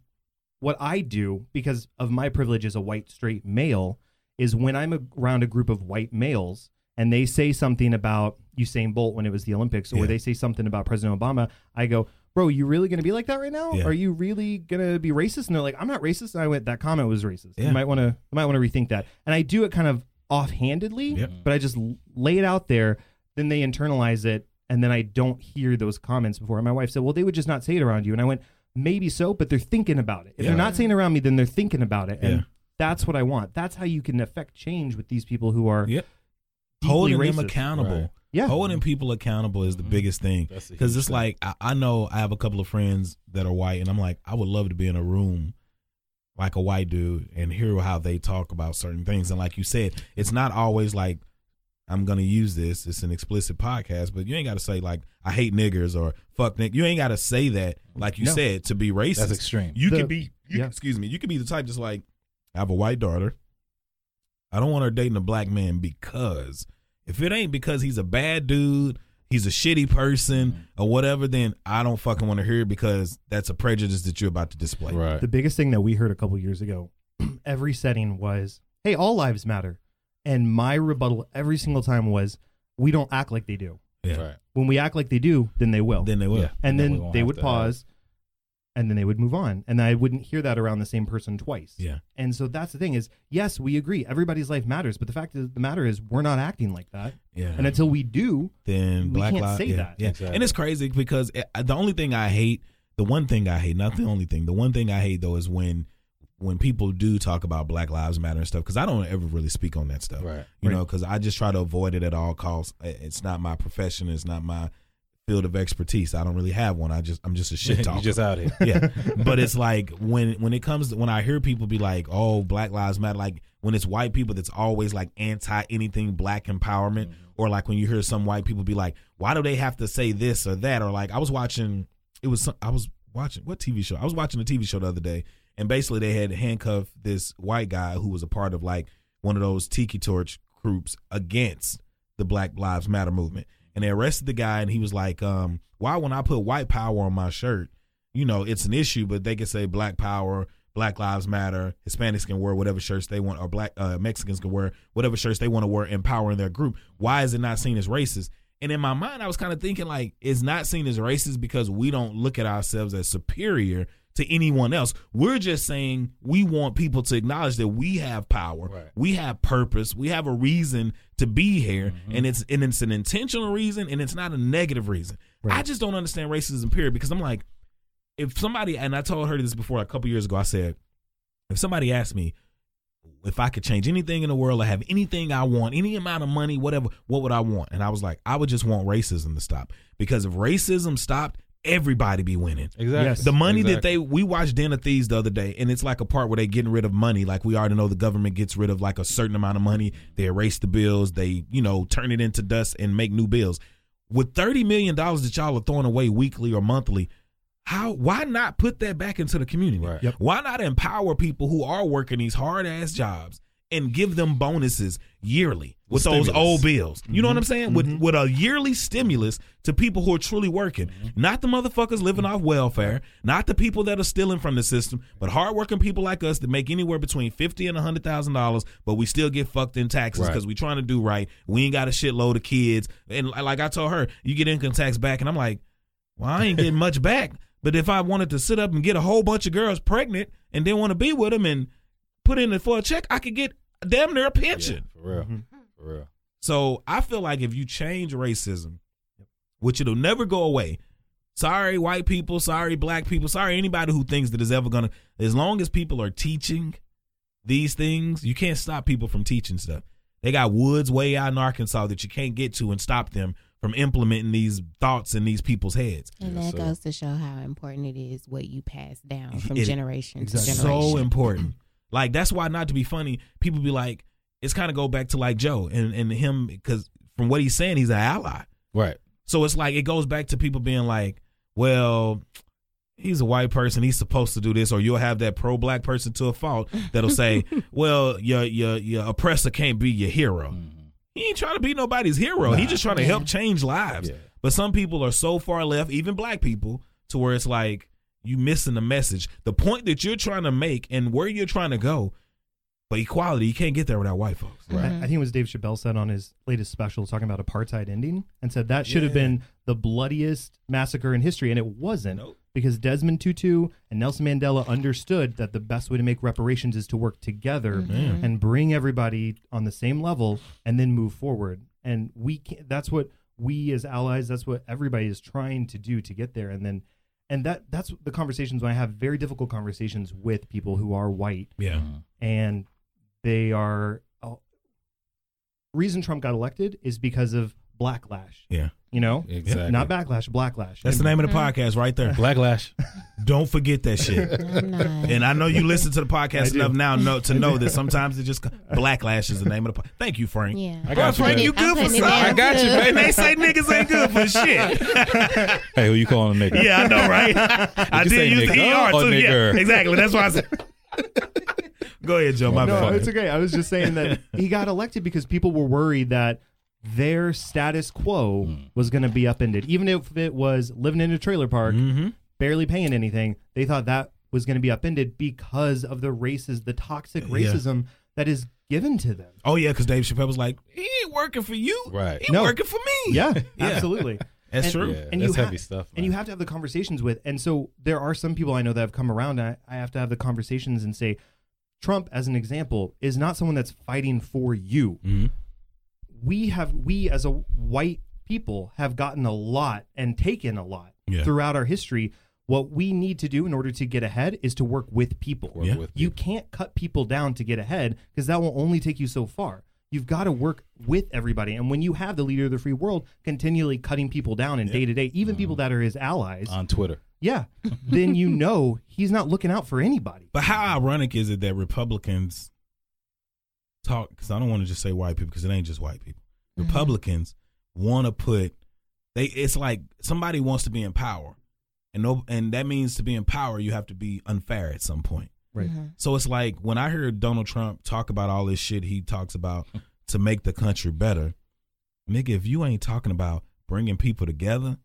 what I do, because of my privilege as a white straight male, is when I'm around a group of white males and they say something about Usain Bolt when it was the Olympics, or Yeah. they say something about President Obama, I go, Bro, you really going to be like that right now? Yeah. Are you really going to be racist? And they're like, I'm not racist. And I went, that comment was racist. Yeah. You might want to, you might want to rethink that. And I do it kind of offhandedly, Yep. Mm-hmm. but I just lay it out there. Then they internalize it, and then I don't hear those comments before. And my wife said, "Well, they would just not say it around you." And I went, maybe so, but they're thinking about it. If Yeah. they're not saying around me, then they're thinking about it, and Yeah. that's what I want. That's how you can affect change with these people who are Yep. deeply holding them accountable. Right. Yeah, Holding people accountable is the Mhm. biggest thing. Because it's thing. like I, I know I have a couple of friends that are white, and I'm like, I would love to be in a room like a white dude and hear how they talk about certain things. And like you said, it's not always like I'm gonna use this. It's an explicit podcast, but you ain't got to say like I hate niggers or fuck nick. You ain't got to say that like you No. said to be racist. that's extreme. You The- can be, you, yeah. excuse me, you can be the type just like, I have a white daughter. I don't want her dating a black man because if it ain't because he's a bad dude, he's a shitty person or whatever, then I don't fucking want to hear it because that's a prejudice that you're about to display. right. the biggest thing that we heard a couple years ago, (clears throat) every setting was, "Hey, all lives matter," and my rebuttal every single time was, "We don't act like they do. Yeah. Right. When we act like they do, then they will." Then they will. Yeah. and Then then they would to have- pause and then they would move on and i wouldn't hear that around the same person twice Yeah. and so that's the thing is yes we agree everybody's life matters but the fact is the matter is we're not acting like that Yeah. and until we do then we black can't lives. say yeah, that. Yeah. Exactly. And it's crazy because it, the only thing I hate, the one thing I hate, not the only thing, the one thing I hate though is when when people do talk about Black Lives Matter and stuff because I don't ever really speak on that stuff. Right. You Right. know, because I just try to avoid it at all costs. It's not my profession. It's not my field of expertise. I don't really have one. I just I'm just a (laughs) shit talker. just out here. yeah, (laughs) but it's like when when it comes to, when I hear people be like, "Oh, Black Lives Matter," like when it's white people that's always like anti anything black empowerment, mm-hmm. or like when you hear some white people be like, "Why do they have to say this or that?" Or like I was watching, it was some, I was watching what TV show? I was watching a TV show the other day, and basically they had handcuffed this white guy who was a part of like one of those Tiki Torch groups against the Black Lives Matter movement. And they arrested the guy, and he was like, um, "Why, when I put white power on my shirt, you know, it's an issue, but they can say Black Power, Black Lives Matter, Hispanics can wear whatever shirts they want, or Black uh, Mexicans can wear whatever shirts they want to wear, empowering their group. Why is it not seen as racist?" And in my mind, I was kind of thinking like, it's not seen as racist because we don't look at ourselves as superior to anyone else. We're just saying we want people to acknowledge that we have power, Right. we have purpose, we have a reason to be here, Mm-hmm. and it's and it's an intentional reason, and it's not a negative reason. I just don't understand racism, period, because I'm like, if somebody and I told her this before a couple years ago, I said, if somebody asked me if I could change anything in the world or have anything I want, any amount of money, whatever, what would I want? And I was like, I would just want racism to stop. Because if racism stopped, everybody be winning. Exactly. Yes. The money that they we watched Den of Thieves the other day, and it's like a part where they getting rid of money. Like we already know the government gets rid of like a certain amount of money. They erase the bills, they, you know, turn it into dust and make new bills. With thirty million dollars that y'all are throwing away weekly or monthly, how why not put that back into the community? Right. Yep. Why not empower people who are working these hard ass jobs and give them bonuses yearly with those old bills? You know what I'm saying? With Mhm. with a yearly stimulus to people who are truly working, not the motherfuckers living off welfare, not the people that are stealing from the system, but hardworking people like us that make anywhere between fifty and hundred thousand dollars, but we still get fucked in taxes Right. because we trying to do right. We ain't got a shitload of kids, and like I told her, you get income tax back, and I'm like, well, I ain't getting (laughs) much back. But if I wanted to sit up and get a whole bunch of girls pregnant and then want to be with them and put in it for a check, I could get damn near a Yeah, pension. for real. Mhm. For real. So I feel like if you change racism, which it'll never go away. Sorry, white people. Sorry, black people. Sorry, anybody who thinks that is ever gonna. As long as people are teaching these things, you can't stop people from teaching stuff. They got woods way out in Arkansas that you can't get to and stop them from implementing these thoughts in these people's heads. And Yes, that sir. goes to show how important it is what you pass down (laughs) from It- generation Exactly. to generation. so important. Like that's why not to be funny, people be like, it's kind of go back to like Joe and and him because from what he's saying, he's an ally. Right. So it's like it goes back to people being like, well, he's a white person, he's supposed to do this, or you'll have that pro black person to a fault that'll say, (laughs) well, your your your oppressor can't be your hero. Mhm. He ain't trying to be nobody's hero. He's Nah. just trying to Yeah. help change lives. Yeah. But some people are so far left, even black people, to where it's like you missing the message. The point that you're trying to make and where you're trying to go, but equality, you can't get there without white folks. I, mm-hmm. I think it was Dave Chappelle said on his latest special talking about apartheid ending and said that should have been the bloodiest massacre in history, and it wasn't Nope. because Desmond Tutu and Nelson Mandela understood that the best way to make reparations is to work together mm-hmm. Man. and bring everybody on the same level and then move forward. And we can that's what we as allies, that's what everybody is trying to do to get there. And then and that that's the conversations when I have very difficult conversations with people who are white Yeah. and they are uh, reason Trump got elected is because of blacklash. Yeah. You know, Exactly. not backlash, blacklash. That's the name of the podcast right there. (laughs) Blacklash. Don't forget that shit. And I know you listen to the podcast enough now know, to (laughs) know that sometimes it just blacklash is the name of the. Po- Thank you, Frank. yeah. I got you, Frank, babe. you I'm good for something. I got you, too. babe. And they say niggas ain't good for shit. (laughs) Hey, who you calling a nigga? Yeah, I know, right? I did use the ER or too. Yeah, exactly. That's why I said. Go ahead, Joe. My no, bad. it's okay. I was just saying that he got elected because people were worried that their status quo Hmm. was going to be upended. Even if it was living in a trailer park, Mm-hmm. barely paying anything, they thought that was going to be upended because of the races, the toxic Yeah. racism that is given to them. Oh yeah, because Dave Chappelle was like, he ain't working for you. Right. He No. working for me. Yeah, (laughs) Yeah. absolutely. (laughs) That's And- true. Yeah, And that's you heavy ha- stuff. And you have to have the conversations with. And so there are some people I know that have come around. And I, I have to have the conversations and say, Trump, as an example, is not someone that's fighting for you. hmm we have we as a white people have gotten a lot and taken a lot Yeah. throughout our history. What we need to do in order to get ahead is to work with people. Work Yeah. with you can't cut people down to get ahead because that will only take you so far. You've got to work with everybody and when you have the leader of the free world continually cutting people down in day to day even people mm. that are his allies on Twitter. yeah. Then you know he's not looking out for anybody. But how ironic is it that Republicans talk? Because I don't want to just say white people because it ain't just white people. Mhm. Republicans want to put they. It's like somebody wants to be in power, and no, and that means to be in power you have to be unfair at some point. Right. Mhm. So it's like when I hear Donald Trump talk about all this shit he talks about to make the country better, nigga, if you ain't talking about bringing people together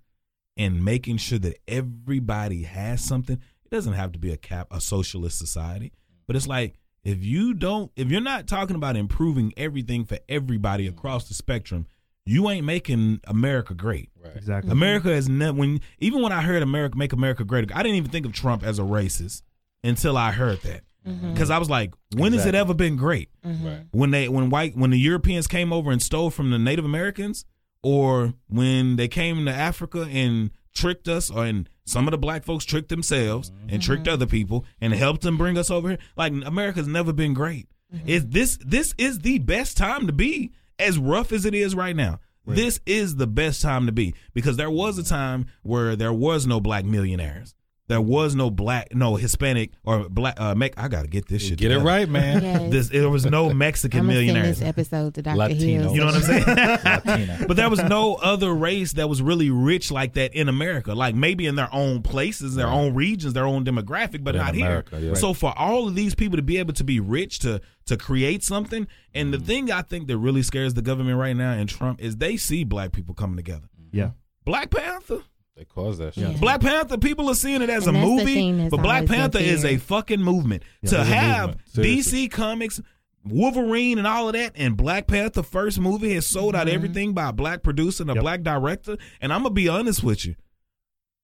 and making sure that everybody has something, it doesn't have to be a cap a socialist society, but it's like if you don't if you're not talking about improving everything for everybody across the spectrum, you ain't making America great. Right. exactly America is never when even when I heard America make America great, I didn't even think of Trump as a racist until I heard that. Mhm. Because I was like, when has it ever been great? Mhm. Right. When they when white when the Europeans came over and stole from the Native Americans, or when they came to Africa and tricked us, or and some of the black folks tricked themselves and tricked mm-hmm. other people and helped them bring us over here. Like America's never been great. Mm-hmm. Is this this is the best time to be as rough as it is right now. This is the best time to be because there was a time where there was no black millionaires. There was no black, no Hispanic or black. Uh, Mex- I gotta get this shit. Get it right, man. Yes. This there was no Mexican millionaire. I'm gonna send this episode to Dr. Latino. Hill. You know what I'm saying? Latina. (laughs) but there was no other race that was really rich like that in America. Like maybe in their own places, their Right. own regions, their own demographic, but, But in not America, here. yeah. So for all of these people to be able to be rich to to create something, and Mm-hmm. the thing I think that really scares the government right now and Trump is they see black people coming together. yeah Black Panther. They caused that shit. Yeah. Black Panther, people are seeing it as And a movie, but Black Panther is a fucking movement. Yeah, to have movement. DC Comics, Wolverine, and all of that, and Black Panther first movie has sold out Mhm. everything by a black producer and a Yep. black director. And I'm gonna be honest with you.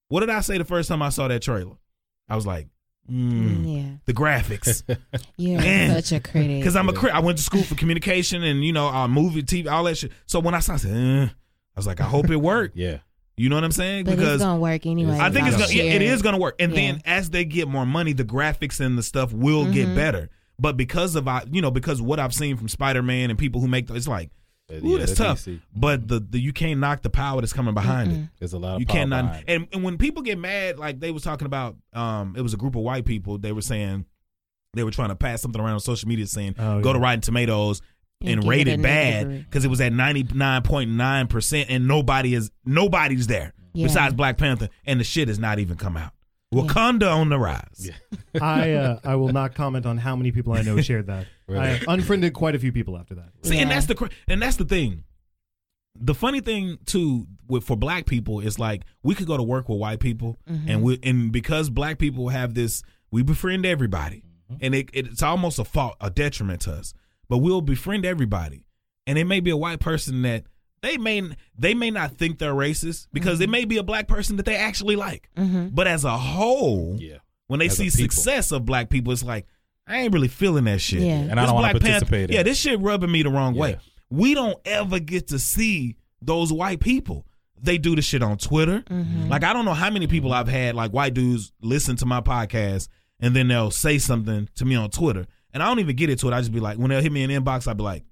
What did I say the first time I saw that trailer? I was like, mm, Yeah. the graphics. (laughs) You're Man. such a critic. Because I'm a Yeah. cri- I went to school for communication and you know, uh, movie, TV, all that shit. So when I saw, it, I said, eh. I was like, I hope it worked. Yeah. You know what I'm saying? but it's gonna work anyway. I think it's gonna. Yeah, it is gonna work. And Yeah. then as they get more money, the graphics and the stuff will get Mhm. better. But because of I, you know, because of what I've seen from Spider Man and people who make, the, it's like, ooh, yeah, that's the tough. DC. But the, the you can't knock the power that's coming behind it. Mm-mm. There's a lot of You power cannot. behind. And, and when people get mad, like they was talking about, um, it was a group of white people. They were saying they were trying to pass something around on social media saying, Oh, go yeah. to Rotten Tomatoes and, And give rate it a it negative bad because it was at ninety nine point nine percent and nobody is nobody's there Yeah. besides Black Panther and the shit has not even come out. Yeah. Wakanda on the rise. Yeah. (laughs) I uh, I will not comment on how many people I know shared that. (laughs) Really? I unfriended quite a few people after that. See, and that's the and that's the thing. The funny thing too with for black people is like we could go to work with white people Mhm. and we and because black people have this we befriend everybody and it, it's almost a fault a detriment to us but we'll befriend everybody and it may be a white person that they may they may not think they're racist because it may be a black person that they actually like Mhm. but as a whole Yeah. when they As see success of black people it's like I ain't really feeling that shit Yeah. And I don't want Black to Panther- participate in Yeah, this shit rubbing me the wrong way. We don't ever get to see those white people. They do the shit on Twitter. Mhm. Like I don't know how many people I've had like white dudes listen to my podcast and then they'll say something to me on Twitter. And I don't even get into it. I just be like, when they'll hit me in the inbox, I'll be like,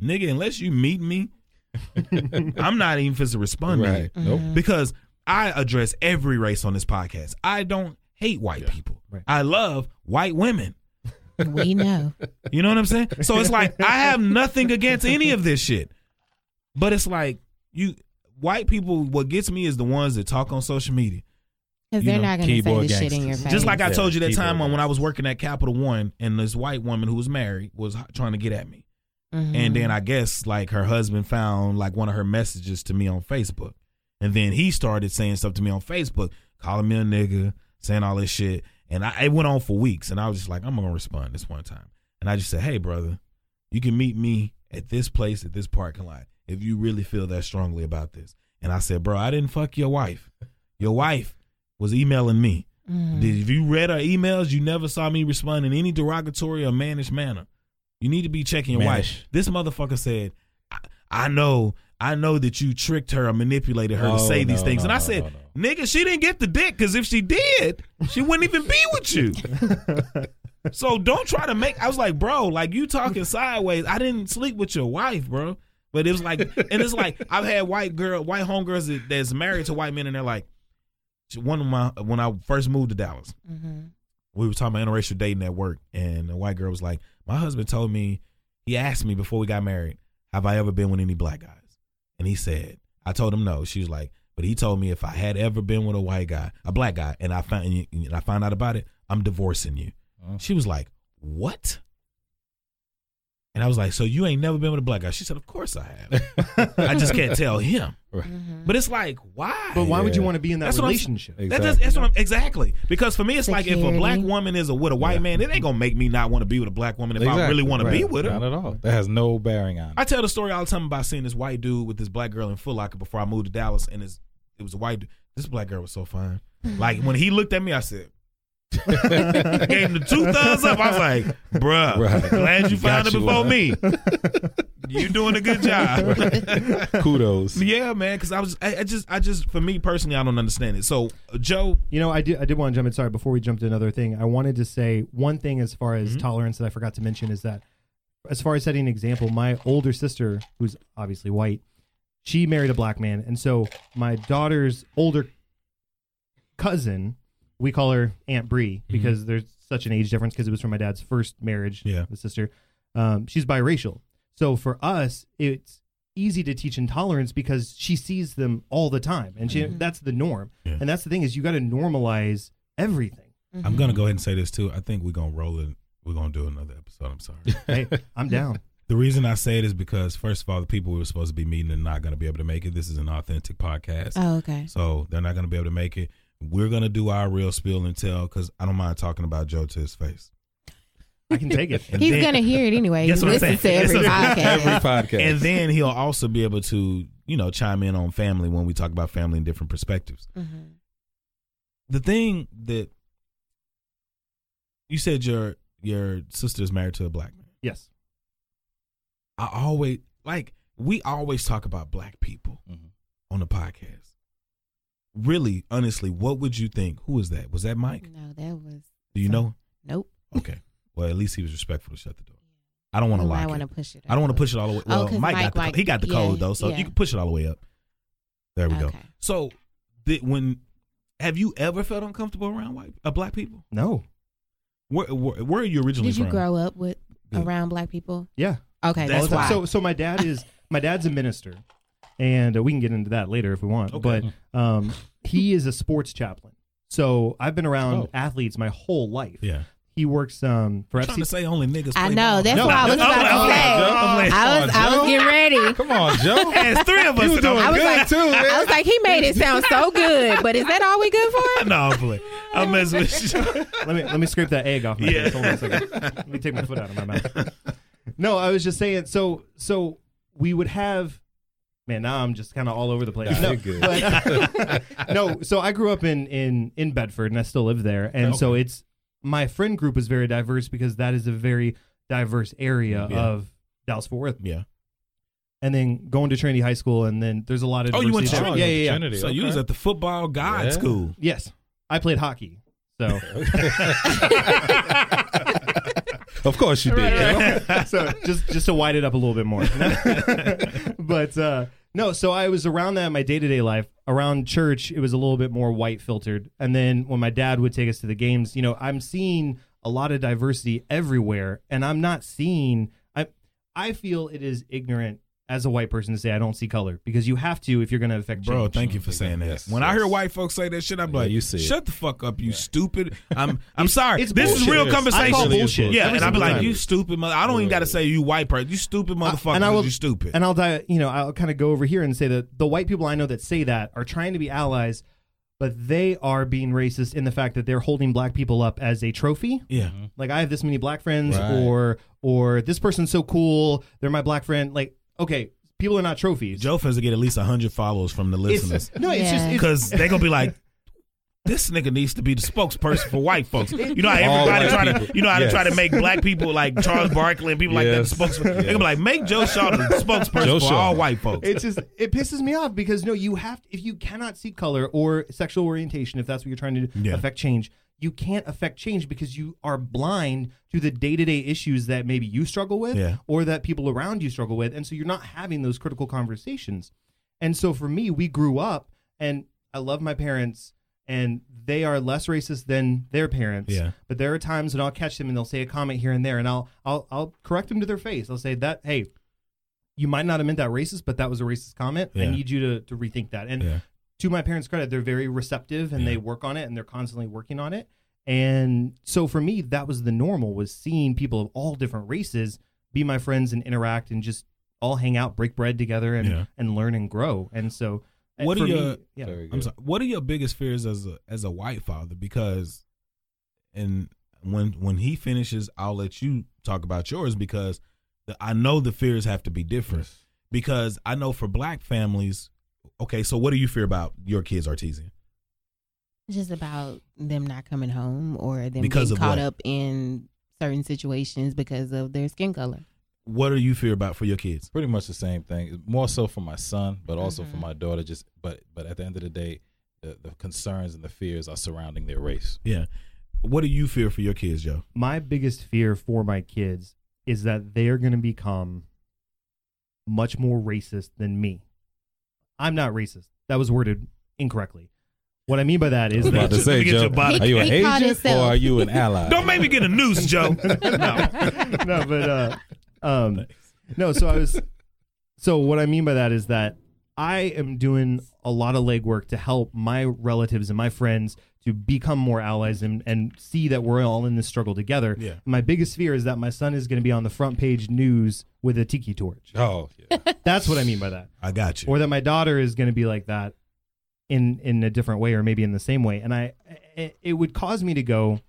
nigga, unless you meet me, (laughs) I'm not even supposed to respond to you. Nope. Mhm. Because I address every race on this podcast. I don't hate white people. Right. I love white women. we know. (laughs) You know what I'm saying? So it's like I have nothing against any of this shit. But it's like you white people what gets me is the ones that talk on social media. Because they're know, not going to say keyboard the shit in your face. Just like I Yeah, told you that time when, when I was working at Capital One and this white woman who was married was trying to get at me. Mhm. And then I guess like her husband found like one of her messages to me on Facebook. And then he started saying stuff to me on Facebook, calling me a nigga, saying all this shit. And I, it went on for weeks. And I was just like, I'm going to respond this one time. And I just said, hey, brother, you can meet me at this place, at this parking lot, if you really feel that strongly about this. And I said, bro, I didn't fuck your wife. Your wife was emailing me. Mm. Did- If you read our emails, you never saw me respond in any derogatory or mannish manner. You need to be checking your Mannish. wife. This motherfucker said, I, I know, I know that you tricked her or manipulated her Oh, to say these things. no, and I no, said, no, nigga, she didn't get the dick because if she did, she wouldn't even be with you. (laughs) so don't try to make. I was like, bro, like you talking sideways. I didn't sleep with your wife, bro. But it was like, and it's like I've had white girl, white homegirls that, that's married to white men, and they're like, one of my when I first moved to Dallas, Mhm. we were talking about interracial dating at work, and the white girl was like, "My husband told me, he asked me before we got married, have I ever been with any black guys?" And he said, I told him no. She was like, but he told me if I had ever been with a white guy, a black guy, and I found and I found out about it, I'm divorcing you. Oh. She was like, what? And I was like, so you ain't never been with a black guy? She said, of course I have. I just can't tell him. Mhm. But it's like, why? But why would you want to be in that That's what I'm- relationship? That Exactly. just, that's what I'm, exactly. Because for me, it's like if a black woman is a, with a white Yeah. man, it ain't gonna make me not want to be with a black woman if I really want to be with her. Not at all. That has no bearing on it. I tell the story all the time about seeing this white dude with this black girl in Foot Locker before I moved to Dallas, and it was a white. dude. This black girl was so fine. (laughs) Like when he looked at me, I said, I gave him the two thumbs up. I was like, bruh, Right. glad you found Got it before huh? me. you doing a good job. (laughs) Kudos. yeah, man. Because I was, I, I just, I just, for me personally, I don't understand it. So, uh, Joe, You know, I did. I did want to jump in. Sorry, before we jump to another thing, I wanted to say one thing as far as Mhm. tolerance that I forgot to mention is that, as far as setting an example, my older sister, who's obviously white, she married a black man, and so my daughter's older cousin, we call her Aunt Bree because there's such an age difference because it was from my dad's first marriage. Yeah. the sister, um, she's biracial. So for us, it's easy to teach intolerance because she sees them all the time, and she, Mhm. that's the norm. Yeah. And that's the thing is you got to normalize everything. I'm gonna go ahead and say this too. I think we're gonna roll it. We're gonna do another episode. I'm sorry. (laughs) Hey, I'm down. (laughs) The reason I say it is because first of all, the people we were supposed to be meeting are not going to be able to make it. This is an authentic podcast, Oh, okay. so they're not going to be able to make it. We're going to do our real spill and tell because I don't mind talking about Joe to his face. I can take it. (laughs) He's then- gonna hear it anyway. (laughs) That's He what I'm listens to saying. every That's what I'm podcast. Every podcast. And then he'll also be able to, you know, chime in on family when we talk about family in different perspectives. Mhm. The thing that you said your your sister's married to a black man. Yes. I always like we always talk about black people Mhm. on the podcast. Really, honestly, what would you think? Who was that? Was that Mike? No, that was Do you know? nope. Okay. Well, at least he was respectful to shut the door. I don't want to lie. I want to push it. I don't want to push it all the way. Oh, Well, 'cause Mike, got the Mike- he got the yeah, code though, so yeah. you can push it all the way up. There we go. So, did, when have you ever felt uncomfortable around white uh, black people? No. Where, where, where are you originally Did you from? grow up with Good. around black people? Yeah. Okay, That's that's, All why. So so my dad is my dad's a minister, and uh, we can get into that later if we want. Okay. But (laughs) um, he is a sports chaplain. So I've been around Oh. athletes my whole life. Yeah. He works um, for I'm trying to say only niggas. I play know, ball. that's No, what I was no, about no, to no, say. Joe, I'm like, I was Come I was getting ready. Come on, Joe. (laughs) There's three of us. You that doing I was good like- too, man. I was like, he made it sound so good, but is that all we good for? (laughs) no, I'm playing. I'm messing with you. let me let me scrape that egg off my Yeah. face. Hold on a second. Let me take my foot out of my mouth. No, I was just saying. So so we would have. Man, now I'm just kind of all over the place. Nah, no, you're good. but- (laughs) (laughs) no, so I grew up in in in Bedford, and I still live there, and so it's my friend group is very diverse because that is a very diverse area Yeah. of Dallas Fort Worth. Yeah. and then going to Trinity High School, and then there's a lot of Oh, you went to. Trinity? Yeah, yeah, yeah. Trinity, So you was at the football god Yeah. school. Yes, I played hockey. So, (laughs) of course you did. so just just to widen it up a little bit more. but uh, no, so I was around that in my day to day life. Around church, it was a little bit more white filtered. And then when my dad would take us to the games, you know, I'm seeing a lot of diversity everywhere, and I'm not seeing. I I feel it is ignorant as a white person to say I don't see color because you have to if you're going to affect Bro, change. thank you for saying that. Yes, when I hear white folks say that shit, I'm Yeah, like, you see it. shut the fuck up, you stupid. (laughs) I'm I'm sorry. it's this is real conversation. I call bullshit. Yeah, every and I'll be like, time. you stupid mother. I don't even got to say you white person. You stupid motherfucker. and I will- you stupid. And I'll die, you know, I'll kind of go over here and say that the white people I know that say that are trying to be allies, but they are being racist in the fact that they're holding black people up as a trophy. yeah. Mm-hmm. Like I have this many black friends, Right. or or this person's so cool, they're my black friend. Like, okay, people are not trophies. Joe finna get at least 100 followers from the listeners. It's, no, it's Yeah. just it's, Because they're going to be like, this nigga needs to be the spokesperson for white folks. You know how All everybody white try to, people. you know how Yes. they try to make black people like Charles Barkley and people like that the spokesperson. They're gonna be like, make Joe Shaw the spokesperson Joe for Shaw. all white folks. it's just it pisses me off because no, you have if you cannot see color or sexual orientation, if that's what you're trying to do, Yeah. affect change, you can't affect change because you are blind to the day to day issues that maybe you struggle with Yeah. or that people around you struggle with, and so you're not having those critical conversations. And so for me, we grew up, and I love my parents. And they are less racist than their parents. Yeah. But there are times when I'll catch them and they'll say a comment here and there, and I'll I'll I'll correct them to their face. I'll say that, hey, you might not have meant that racist, but that was a racist comment. I need you to, to rethink that. And Yeah. To my parents' credit, they're very receptive and Yeah. they work on it and they're constantly working on it. And so for me, that was the normal was seeing people of all different races be my friends and interact and just all hang out, break bread together and, Yeah. and learn and grow. And so What for are me, your- yeah. Very I'm sorry. What are your biggest fears as a as a white father? Because, and when when he finishes, I'll let you talk about yours because the, I know the fears have to be different. Because I know for black families, okay. So what do you fear about your kids, Artesian? just about them not coming home or them Because getting of caught what? up in certain situations because of their skin color. What do you fear about for your kids? Pretty much the same thing. More so for my son, but also for Mhm. my daughter. Just but but at the end of the day, the, the concerns and the fears are surrounding their race. Yeah. What do you fear for your kids, Joe? my biggest fear for my kids is that they're going to become much more racist than me. I'm not racist. That was worded incorrectly. What I mean by that is I about that to say, Joe, are you an agent or are you an ally? Don't make me get a noose, Joe. (laughs) no, no, but uh, um, no. So I was. So what I mean by that is that I am doing a lot of legwork to help my relatives and my friends to become more allies and, and see that we're all in this struggle together. Yeah. My biggest fear is that my son is going to be on the front page news with a tiki torch. Oh, yeah. (laughs) That's what I mean by that. I got you. Or that my daughter is going to be like that in in a different way or maybe in the same way. And I it, it would cause me to go,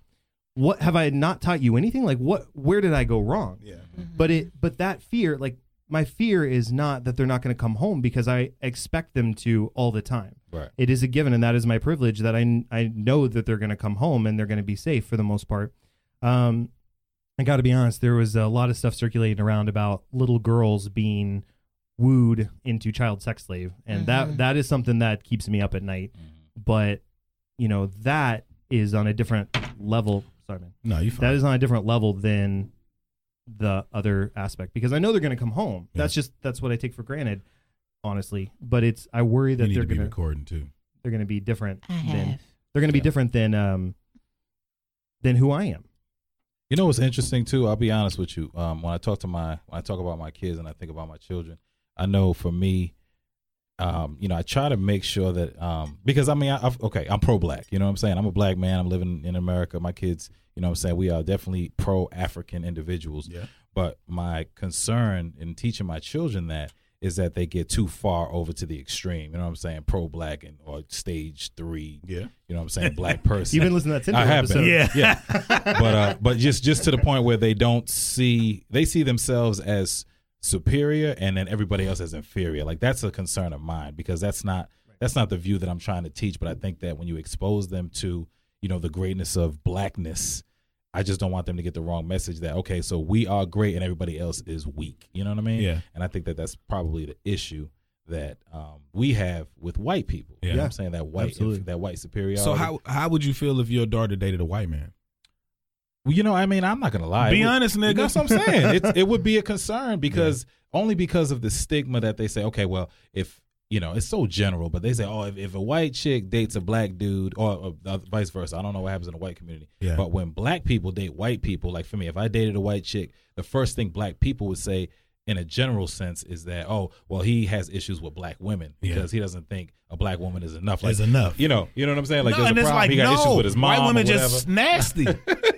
what have I not taught you anything? Like what where did I go wrong? yeah. Mm-hmm. but it but that fear like my fear is not that they're not going to come home because i expect them to all the time right. it is a given and that is my privilege that i i know that they're going to come home and they're going to be safe for the most part um i got to be honest there was a lot of stuff circulating around about little girls being wooed into child sex slave and that Mhm. that is something that keeps me up at night Mhm. but you know that is on a different level sorry man No, you that is on a different level than the other aspect because I know they're going to come home. Yeah. That's just that's what I take for granted, honestly. But it's I worry you that need they're to be going to recording too. they're going to be different I than have. they're going to be different than um than who I am. You know what's interesting too? I'll be honest with you. Um, when I talk to my when I talk about my kids and I think about my children, I know for me, um, you know, I try to make sure that um, because I mean, I, I've, okay, I'm pro-black. You know what I'm saying? I'm a black man. I'm living in America. My kids, you know, what I'm saying we are definitely pro-African individuals. Yeah. But my concern in teaching my children that is that they get too far over to the extreme. You know what I'm saying? Pro-black and or stage three. Yeah. You know what I'm saying? Black person. (laughs) You've been listening to that Tinder I have episode. been. Yeah. yeah. but uh, but just just to the (laughs) point where they don't see they see themselves as superior and then everybody else as inferior. Like that's a concern of mine because that's not that's not the view that I'm trying to teach. But I think that when you expose them to you know the greatness of blackness, I just don't want them to get the wrong message that okay, so we are great and everybody else is weak. You know what I mean? Yeah. And I think that that's probably the issue that um, we have with white people. You know what Yeah. I'm saying? That white Absolutely. that white superiority. So how how would you feel if your daughter dated a white man? Well, you know, I mean, I'm not gonna lie. Be would- honest, nigga. That's what I'm saying. it, it would be a (laughs) concern because only because of the stigma that they say. Okay, well, if you know, it's so general, but they say, oh, if, if a white chick dates a black dude, or, uh, vice versa. I don't know what happens in the white community. Yeah. But when black people date white people, like for me, if I dated a white chick, the first thing black people would say. In a general sense, is that oh well he has issues with black women Yeah. because he doesn't think a black woman is enough. Like Is enough. you know, you know what I'm saying? Like no, there's a problem. like he got no, issues with his mom. white women just nasty. (laughs)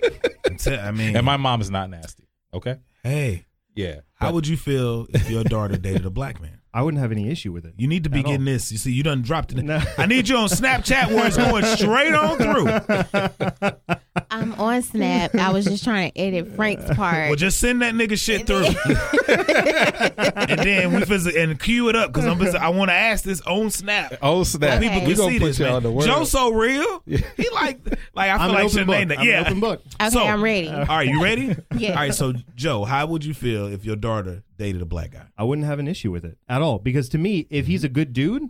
(laughs) I mean, and my mom is not nasty. Okay. hey, Yeah. how would you feel if your daughter (laughs) dated a black man? I wouldn't have any issue with it. You need to be At getting all. this. You see, you done dropped it. No. I need you on Snapchat where it's going (laughs) straight on through. I'm on Snap. I was just trying to edit Frank's part. Well, just send that nigga shit through, (laughs) and then we visit and cue it up because I'm. busy- I want to ask this on Snap. Oh snap! People Okay. We can gonna see put this, y'all man. in the world. Joe's so real. He like, like I feel I'm like an open book. Shanae. I'm Yeah. an open book. okay, so- I'm ready. All right, you ready? (laughs) Yeah. All right, so Joe, how would you feel if your daughter dated a black guy? I wouldn't have an issue with it at all because to me, if he's a good dude,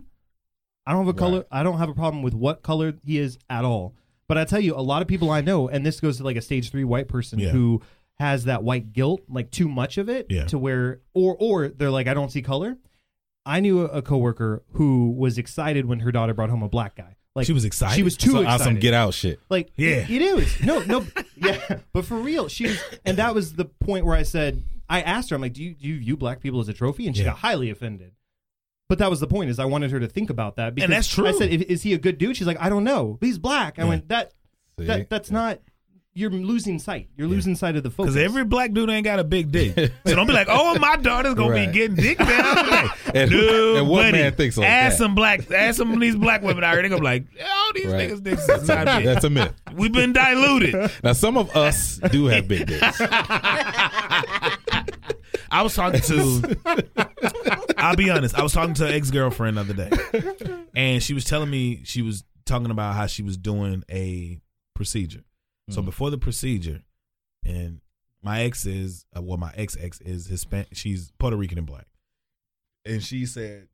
I don't have a color. Right. I don't have a problem with what color he is at all. But I tell you, a lot of people I know, and this goes to like a stage three white person Yeah. who has that white guilt, like too much of it, Yeah. to where, or or they're like, I don't see color. I knew a, a coworker who was excited when her daughter brought home a black guy. Like She was excited? She was too excited. some get out shit. Like, Yeah. it, it is. No, no, (laughs) yeah. But for real, she was, and that was the point where I said, I asked her, I'm like, do you, do you view black people as a trophy? And she Yeah. got highly offended. But that was the point, is I wanted her to think about that. Because that's true. I said, is he a good dude? She's like, I don't know. He's black. I Yeah. went, that, See? that that's not, you're losing sight. You're losing sight of the focus. Because every black dude ain't got a big dick. So don't be like, oh, my daughter's gonna Right. be getting dick down today. (laughs) And- Dude, and what buddy, man thinks like ask that? some black, ask some of these black women out here. They gonna be like, oh, these Right. niggas dicks is not (laughs) big. That's a myth. We've been diluted. Now some of us do have big dicks. (laughs) I was talking to. (laughs) I'll be honest. I was talking to an ex girlfriend the other day, and she was telling me she was talking about how she was doing a procedure. So Mhm. before the procedure, and my ex is uh, well, my ex ex is Hispanic. She's Puerto Rican and black, and she said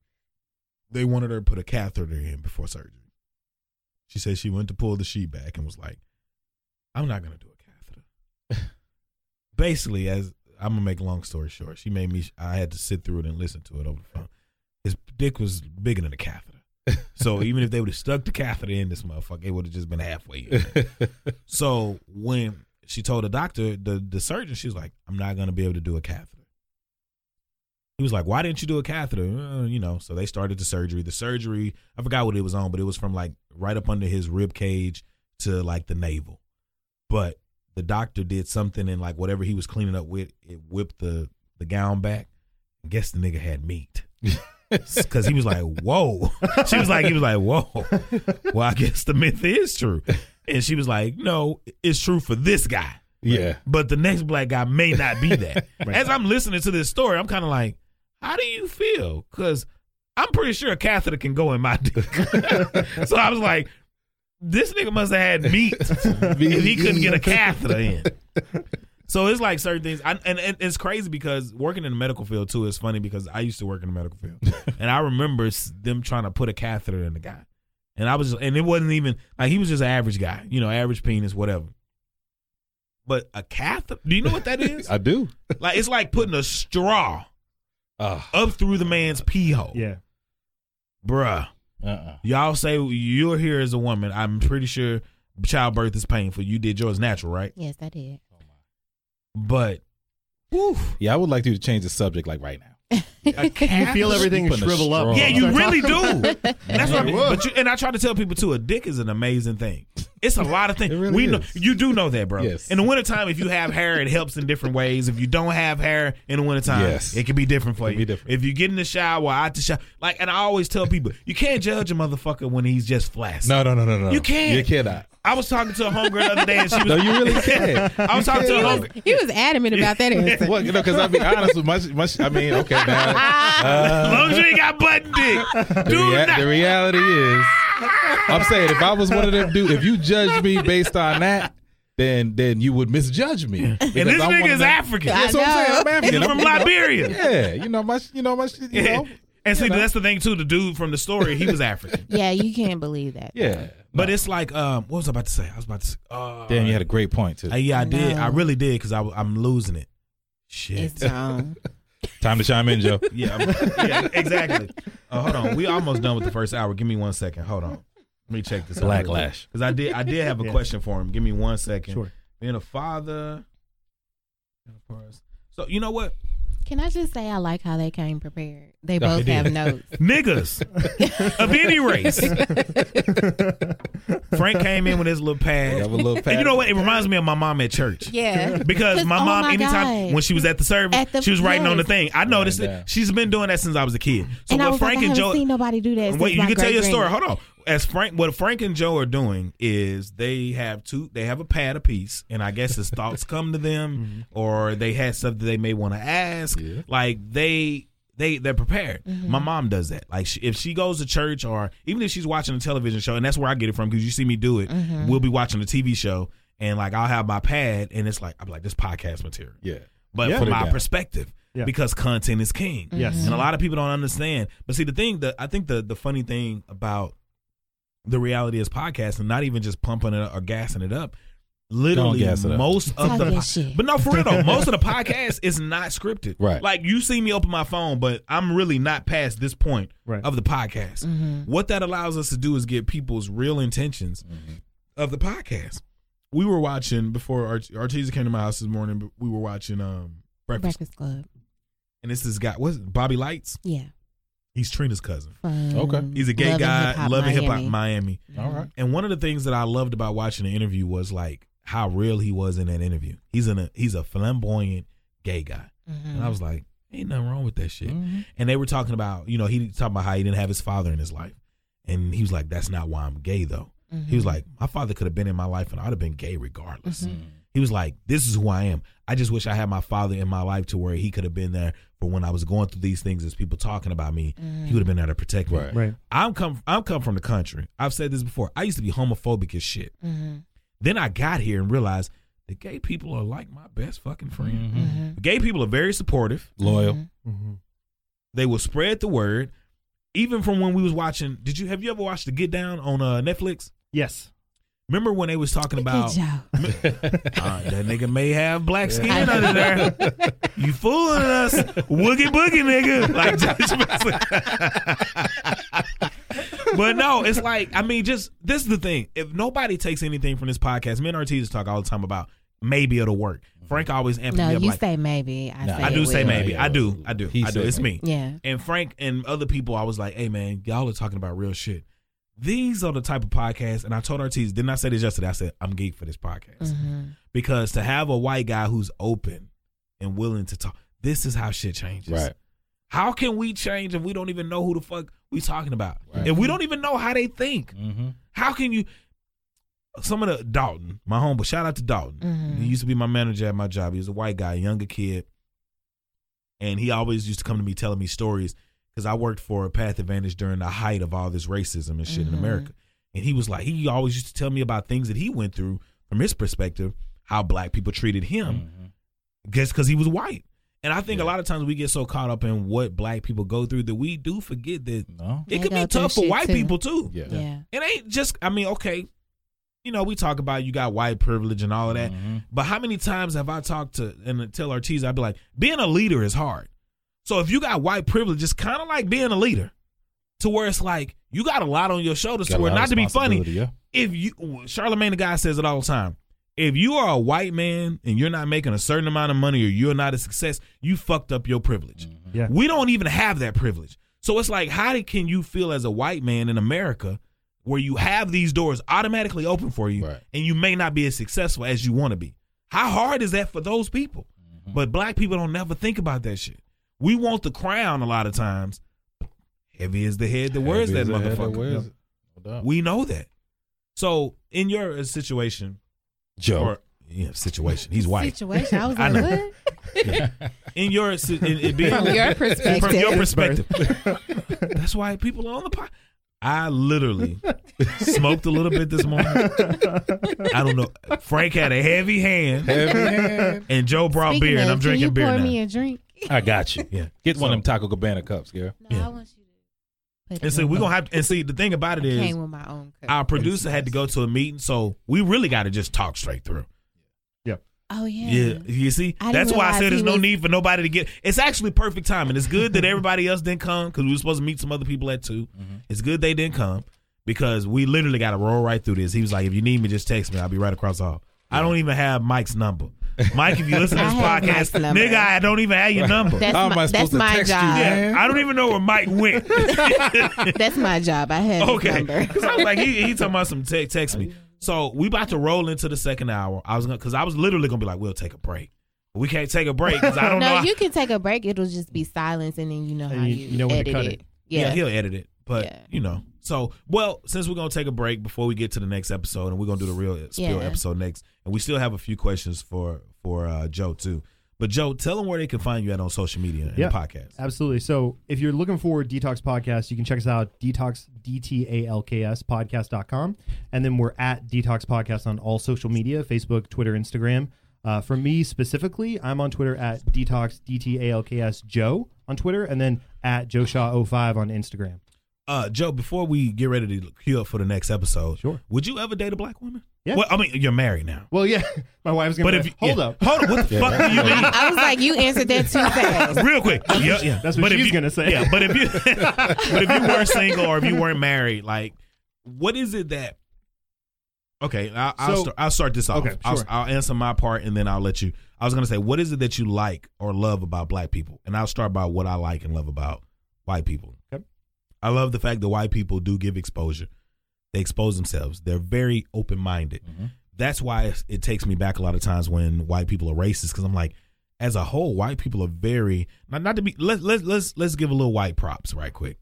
they wanted her to put a catheter in before surgery. She said she went to pull the sheet back and was like, "I'm not gonna do a catheter." (laughs) Basically, as I'm gonna make long story short, she made me. I had to sit through it and listen to it over the phone. His dick was bigger than a catheter. So (laughs) even if they would have stuck the catheter in this motherfucker, it would have just been halfway. In. (laughs) So when she told the doctor, the the surgeon, she was like, "I'm not gonna be able to do a catheter." He was like, "Why didn't you do a catheter?" "Uh, you know. So they started the surgery. The surgery, I forgot what it was on, but it was from like right up under his rib cage to like the navel. But the doctor did something and like whatever he was cleaning up with, it whipped the the gown back. Guess the nigga had meat. (laughs) Cause he was like, whoa. (laughs) She was like, he was like, whoa. (laughs) Well, I guess the myth is true. And she was like, no, it's true for this guy. yeah. But the next black guy may not be that. Right. As I'm listening to this story, I'm kind of like, how do you feel? Because I'm pretty sure a catheter can go in my dick. so I was like, this nigga must have had meat (laughs) if he couldn't get a catheter in. So it's like certain things, I, and, and it's crazy because working in the medical field too is funny because I used to work in the medical field, (laughs) and I remember them trying to put a catheter in the guy, and I was, just, and it wasn't even like he was just an average guy, you know, average penis, whatever. But a catheter, do you know what that is? (laughs) I do. like it's like putting a straw Uh, up through the man's pee hole, yeah. bruh. Uh-uh. Y'all say you're here as a woman. I'm pretty sure childbirth is painful. You did yours natural, right? yes, I did. But, whew, Yeah, I would like you to change the subject like right now. a (laughs) You catheter- feel everything putting a shrivel up. Yeah, you really talking- do. (laughs) That's what. I mean. But you, and I try to tell people too. A dick is an amazing thing. It's a lot of things. Really we know you do know that, bro. Yes. In the wintertime, if you have hair, it helps in different ways. If you don't have hair in the wintertime, Yes. it can be different for you. different. If you get in the shower, out the shower, like, and I always tell people, you can't judge a motherfucker when he's just flaccid. No, no, no, no, no. You can't. You cannot. I was talking to a homegirl the other day, and she was. No, you really (laughs) can't. I was talking to a He homegirl. he was adamant about that answer. Well, you know, because I'll be honest with much, much. I mean, okay, now (laughs) As uh, long as you ain't got button dick, the, do rea- not. the reality is, I'm saying if I was one of them dudes, if you judged me based on that, then then you would misjudge me. and this I'm nigga is them- African. That's what I'm saying. I'm. African. He's from Liberia. Yeah, you know my you know my you (laughs) know. And see, You know. that's the thing too. The dude from the story, he was African. Yeah, you can't believe that. Yeah, But it's like, um, what was I about to say? I was about to say, uh, Dan, you had a great point too. uh, yeah, I did. I really did because I'm losing it. Shit. It's wrong. (laughs) Time to chime in, Joe. (laughs) yeah, I'm- yeah, exactly. Uh, hold on, we almost done with the first hour. Give me one second. Hold on. Let me check this. Blacklash. Because I did, I did have a (laughs) Yeah. question for him. Give me one second. Sure. Being a father. So you know what, Can I just say I like how they came prepared? They No, both they have notes. (laughs) niggas of any race. (laughs) Frank came in with his little pad. Have a little And you know what? It reminds me of my mom at church. Yeah. Because my oh mom, my anytime God. when she was at the service, At the- she was writing on the thing. I noticed Writing it. She's been doing that since I was a kid. So and I what was Frank like, I and haven't Joe, seen nobody do that. wait, you can tell your story. Hold on. As Frank, what Frank and Joe are doing is they have two. They have a pad apiece, and I guess his thoughts come to them, (laughs) or they had something they may want to ask. Yeah. Like they. They they're prepared. Mm-hmm. My mom does that. Like she, if she goes to church or even if she's watching a television show, and that's where I get it from because you see me do it. Mm-hmm. We'll be watching a TV show, and like I'll have my pad, and it's like I'm like this podcast material Yeah. but Yeah. from my down. perspective Yeah. because content is king Yes. Mm-hmm. and a lot of people don't understand but see the thing that i think the the funny thing about the reality is podcasting not even just pumping it or gassing it up literally gas it up. most of Talk the that po- shit. but no for real though most of the (laughs) podcast is not scripted Right. like you see me open my phone but i'm really not past this point Right. of the podcast Mm-hmm. what that allows us to do is get people's real intentions Mm-hmm. of the podcast. We were watching before Art- Artesia came to my house this morning. But we were watching um Breakfast, Breakfast Club. and this is guy. What's it, Bobby Lytes? Yeah. He's Trina's cousin. From Okay. He's a gay Love and guy, Hip Hop loving hip hop Miami. Miami. All right. And one of the things that I loved about watching the interview was like how real he was in that interview. He's in a he's a flamboyant gay guy, Mhm. and I was like, ain't nothing wrong with that shit. Mhm. And they were talking about you know he talking about how he didn't have his father in his life, and he was like, that's not why I'm gay though. Mm-hmm. He was like, my father could have been in my life and I'd have been gay regardless. Mm-hmm. He was like, this is who I am. I just wish I had my father in my life to where he could have been there for when I was going through these things as people talking about me. Mm-hmm. He would have been there to protect me. Right. Right. I'm come I'm come from the country. I've said this before. I used to be homophobic as shit. Mm-hmm. Then I got here and realized the gay people are like my best fucking friend. Mhm. Gay people are very supportive. Loyal. Mm-hmm. They will spread the word. Even from when we was watching, did you have you ever watched the Get Down on uh, Netflix? Yes. Remember when they was talking about (laughs) Uh, that nigga may have black skin under there. You fooling us, woogie boogie nigga. Like, (laughs) just- (laughs) but no, it's like I mean, just this is the thing. If nobody takes anything from this podcast, me and Ortiz talk all the time about maybe it'll work. Frank always amped No, me up you like say maybe. I Nah, say I do it say will. maybe. I do. I do. he I do. said It's me. Yeah. And Frank and other people, I was like, hey man, y'all are talking about real shit. These are the type of podcasts, and I told Ortiz, didn't I say this yesterday? I said, I'm geek for this podcast. Mm-hmm. Because to have a white guy who's open and willing to talk, this is how shit changes. Right. How can we change if we don't even know who the fuck we talking about? Right. If we don't even know how they think, Mm-hmm. how can you? Some of the Dalton, my homeboy, shout out to Dalton. Mhm. He used to be my manager at my job. He was a white guy, younger kid, and he always used to come to me telling me stories because I worked for Path Advantage during the height of all this racism and shit in Mhm. America. And he was like, he always used to tell me about things that he went through from his perspective, how black people treated him Mm-hmm. just because he was white. And I think a lot of times we get so caught up in what black people go through that we do forget that No. It could be tough for white too. people too. Yeah. Yeah. It ain't just, I mean, okay, you know, we talk about you got white privilege and all of that. Mhm. But how many times have I talked to and tell Ortiz, I'd be like, being a leader is hard. So if you got white privilege, it's kind of like being a leader, to where it's like you got a lot on your shoulders. Got to where not to be funny, Yeah. if you Charlamagne tha God says it all the time. If you are a white man and you're not making a certain amount of money or you're not a success, you fucked up your privilege. Yeah. We don't even have that privilege. So it's like, how can you feel as a white man in America where you have these doors automatically open for you Right. and you may not be as successful as you want to be? How hard is that for those people? But black people don't never think about that shit. We want the crown a lot of times. Heavy is the head that wears Heavy that as that motherfucker. wears it. No. We know that. So in your uh, situation, Joe. or yeah, situation, he's white. Situation. I was (laughs) I like, know. what? (laughs) In your si- in, in being, From (laughs) your perspective. from your perspective, that's why people are on the pod. I literally smoked a little bit this morning. I don't know. Frank had a heavy hand, Heavy hand. and Joe brought Speaking beer, and I'm drinking can you beer pour now. me a drink? I got you. Yeah. Get one of them Taco Cabana cups, girl. No, Yeah. I want you to. And see, we're gonna have. And see, the thing about it I is, came with my own our producer had to go to a meeting, so we really got to just talk straight through. Yeah. Oh yeah. Yeah, you see, I that's why I said there's no was- need for nobody to get. It's actually perfect timing. It's good that everybody else didn't come because we were supposed to meet some other people at 2 mm-hmm. It's good they didn't come because we literally got to roll right through this. He was like, "If you need me, just text me. I'll be right across the hall." I don't even have Mike's number. Mike, if you listen to I this have Mike's podcast, number. nigga, I don't even have your number. That's How am my, I that's supposed to my text you, job. man? I don't even know where Mike went. (laughs) That's my job. I have his okay, number. (laughs) because I was like, he, he talking about some te- text me. So we about to roll into the second hour. I was gonna because I was literally gonna be like, we'll take a break. We can't take a break because I don't know. no, how- you can take a break. It'll just be silence, and then you know And how you- you, you know when to edit cut it. it. yeah. Yeah. he'll edit it. But Yeah. you know, so well, since we're gonna take a break before we get to the next episode, and we're gonna do the real spill Yeah. episode next, and we still have a few questions for for uh, Joe too. But Joe, tell them where they can find you at on social media and Yeah. the podcast. Absolutely. So if you're looking for DTALKS Podcast, you can check us out, dtalks, D-T-A-L-K-S, podcast.com. And then we're at DTALKS Podcast on all social media, Facebook, Twitter, Instagram. Uh, for me specifically, I'm on Twitter at DTALKS, D-T-A-L-K-S, Joe on Twitter, and then at Joe Shaw 05 on Instagram. Uh, Joe, before we get ready to queue up for the next episode, Sure. would you ever date a black woman? Yeah. Well, I mean, you're married now. Well, yeah, (laughs) my wife's gonna. But if you, hold yeah. up. hold up, what the fuck do you mean? I was like, you answered that too fast. (laughs) real quick. Yeah, yeah. That's what But if she's you- gonna say. Yeah, but if you (laughs) but if you weren't single or if you weren't married, like, what is it that? Okay, I'll I'll, So- start, I'll start this off. Okay, I'll, sure. I'll answer my part and then I'll let you. I was gonna say, what is it that you like or love about black people? And I'll start by what I like and love about white people. I love the fact that white people do give exposure. They expose themselves. They're very open minded. Mm-hmm. That's why it takes me back a lot of times when white people are racist because I'm like, as a whole, white people are very not not to be. Let's let's let's let's give a little white props right quick.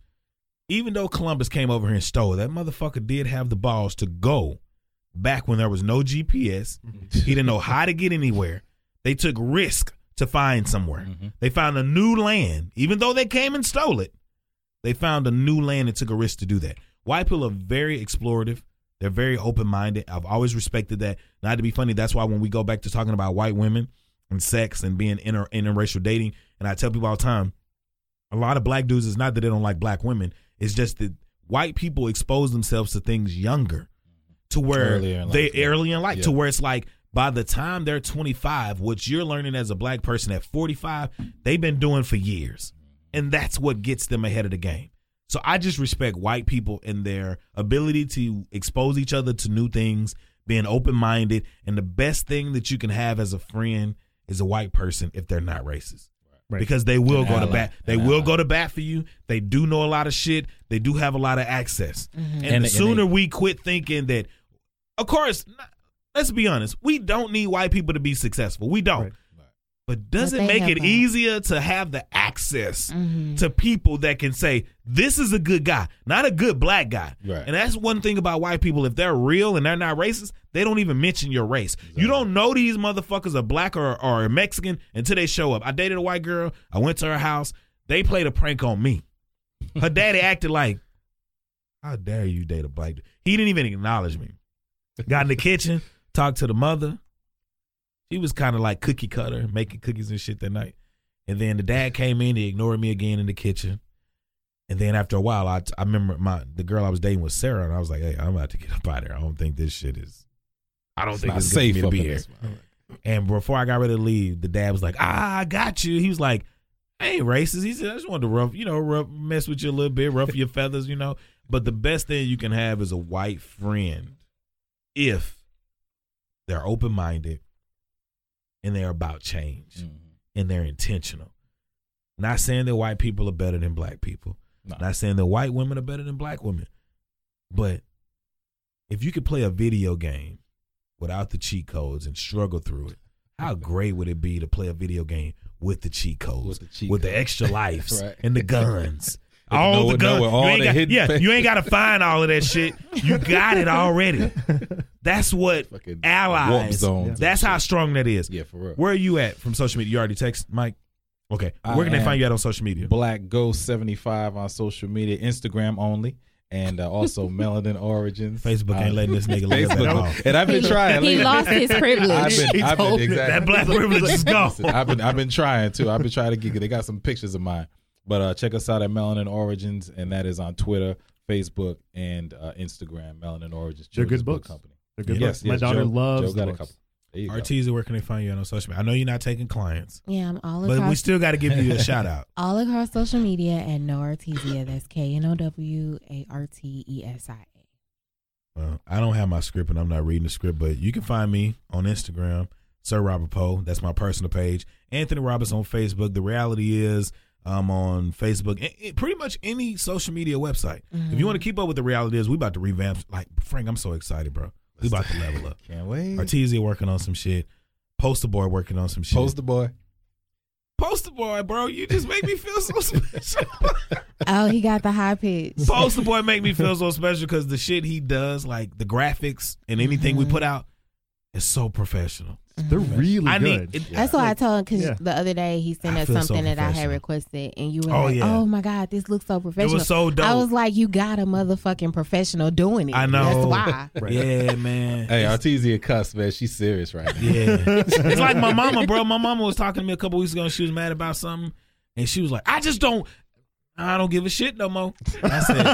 Even though Columbus came over here and stole, that motherfucker did have the balls to go back when there was no GPS. Mm-hmm. He didn't know how to get anywhere. They took risk to find somewhere. Mm-hmm. They found a new land, even though they came and stole it. They found a new land and took a risk to do that. White people are very explorative. They're very open minded. I've always respected that. Not to be funny, that's why when we go back to talking about white women and sex and being inter interracial dating, and I tell people all the time, a lot of black dudes is not that they don't like black women. It's just that white people expose themselves to things younger, to where Earlier they life, early in life, Yeah. to where it's like by the time they're 25, what you're learning as a black person at 45, they've been doing for years, and that's what gets them ahead of the game. So I just respect white people and their ability to expose each other to new things, being open minded, and the best thing that you can have as a friend is a white person if they're not racist. Right. Because they will An go to bat. They An will ally. go to bat for you. They do know a lot of shit. They do have a lot of access. Mm-hmm. And, And- the and sooner they- we quit thinking that, of course, n- let's be honest, we don't need white people to be successful. We don't. Right. But does But it make it a- easier to have the access Mhm. to people that can say, this is a good guy, not a good black guy? Right. And that's one thing about white people. If they're real and they're not racist, they don't even mention your race. You don't know these motherfuckers are black or, or Mexican until they show up. I dated a white girl. I went to her house. They played a prank on me. Her daddy (laughs) acted like, how dare you date a black dude? He didn't even acknowledge me. Got in the kitchen, talked to the mother. She was kind of like cookie cutter, making cookies and shit that night. And then the dad came in, he ignored me again in the kitchen. And then after a while, I, I remember my the girl I was dating was Sarah, and I was like, "Hey, I'm about to get up out of here. I don't think this shit is. I don't It's think it's safe safe up for me to be here." And before I got ready to leave, the dad was like, "Ah, I got you." He was like, "I ain't racist." He said, "I just wanted to rough, you know, rough, mess with you a little bit, ruffle your (laughs) feathers, you know." But the best thing you can have is a white friend, if they're open minded and they're about change Mhm. and they're intentional. Not saying that white people are better than black people. No. Not saying that white women are better than black women. But if you could play a video game without the cheat codes and struggle through it, how (laughs) great would it be to play a video game with the cheat codes, With the cheat with the extra lives (laughs) Right. and the guns? They can all know the what- know guns. what all you ain't the got, yeah, things. you ain't got to find all of that shit. You got it already. That's what Fucking warp allies. zones and That's how shit. strong that is. Yeah, for real. Where are you at from social media? You already text Mike. Okay, I where can they find you at on social media? Black Ghost seventy five on social media, Instagram only, and uh, also (laughs) Melanin Origins. Facebook Uh, ain't letting this nigga (laughs) live that Facebook, long. and I've been He- trying. He lost his privilege. I've been, (laughs) I've been exactly. That black privilege is gone. I've been I've been trying to. I've been trying to get. They got some pictures of mine, but uh, check us out at Melanin Origins, and that is on Twitter, Facebook, and uh, Instagram. Melanin Origins. They're Children's good Book. Company. They're good Yes, books. My yes, daughter Joe- loves Joe got the a couple. There you go. Where can they find you on social media? I know you're not taking clients, yeah, I'm all across. but we still got to give you a (laughs) shout out. all across social media and No Artesia. That's K N O W A R T E S I A. Well, I don't have my script and I'm not reading the script, but you can find me on Instagram, Sir Robert Poe. That's my personal page. Anthony Roberts on Facebook. Tha Reality Is I'm on Facebook, and- and pretty much any social media website. If you mm-hmm. want to keep up with Tha Reality Is, we about to revamp. Like Frank, I'm so excited, bro. We about to level up. Can't wait. Artesia working on some shit. Poster boy working on some shit. Poster boy. Poster boy, bro. You just make me feel so (laughs) special. Oh, he got the high pitch. Poster boy make me feel so special because the shit he does, like the graphics and anything we put mm-hmm. out, is so professional. They're mm-hmm. really I good. need. It, That's why I told him because Yeah. the other day he sent I us feel so something that I had professional. requested, and you were Oh, like, yeah. "Oh my god, this looks so it professional." was so dope. I was like, "You got a motherfucking professional doing it." I know. That's why. (laughs) Right. Yeah, man. Hey, Artesia cuss, man. She's serious right now. Yeah. (laughs) it's like my mama, bro. My mama was talking to me a couple weeks ago and she was mad about something. And she was like, I just don't I don't give a shit no more. (laughs) I said,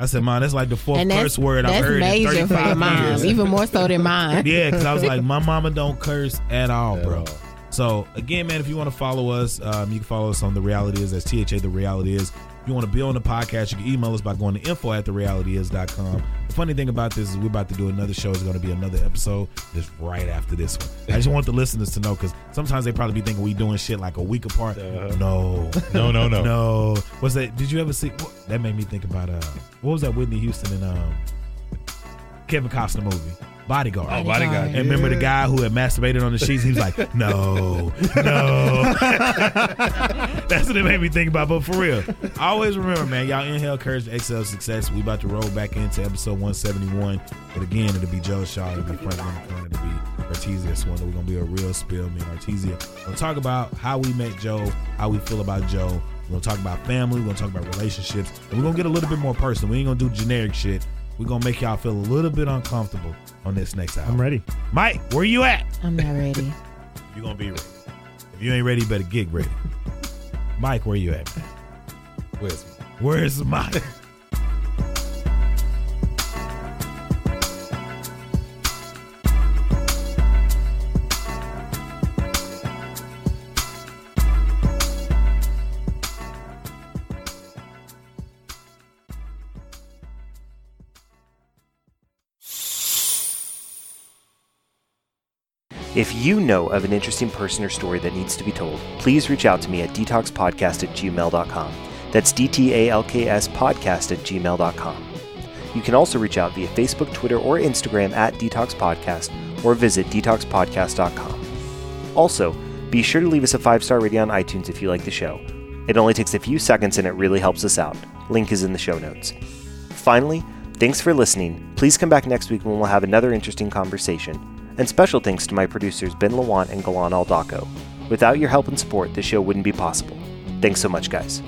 I said, Mom, that's like the fourth curse word I've that's heard in major for 35 your mom, years. even more so than mine. (laughs) Yeah, because I was like, my mama don't curse at all, At bro. all. So again, man, if you want to follow us, um, you can follow us on Tha Reality Is that's THA the reality is. If you want to be on the podcast, you can email us by going to info at therealityis.com. The funny thing about this is we're about to do another show. It's going to be another episode just right after this one. I just want the listeners to know because sometimes they probably be thinking we doing shit like a week apart. Uh-huh. No. No, no, no. (laughs) No. What's that? Did you ever see? What, that made me think about uh, what was that Whitney Houston and um, Kevin Costner movie? Bodyguard. Oh, bodyguard. And remember the guy who had masturbated on the sheets? He was like, (laughs) no, no. (laughs) That's what it made me think about. But for real, always remember, man, y'all inhale courage, exhale success. We about to roll back into episode 171. But again, it'll be Joe Shaw, it'll be Franklin it'll be Artesia Swan. We're going to be a real spill, me and Artesia. We'll talk about how we met Joe, how we feel about Joe. We're going to talk about family. We're going to talk about relationships. And we're going to get a little bit more personal. We ain't going to do generic shit. We're going to make y'all feel a little bit uncomfortable on this next album. I'm ready. Mike, where you at? I'm not ready. (laughs) You're gonna be ready. If you ain't ready, you better get ready. Mike, where you at? Where's Where's Mike? If you know of an interesting person or story that needs to be told, please reach out to me at dtalkspodcast at gmail.com. That's D T A L K S podcast at gmail.com. You can also reach out via Facebook, Twitter, or Instagram at DTALKS Podcast or visit dtalkspodcast.com. Also, be sure to leave us a five star rating on iTunes if you like the show. It only takes a few seconds and it really helps us out. Link is in the show notes. Finally, thanks for listening. Please come back next week when we'll have another interesting conversation. And special thanks to my producers Ben Lawant and Galan Aldaco. Without your help and support, this show wouldn't be possible. Thanks so much, guys.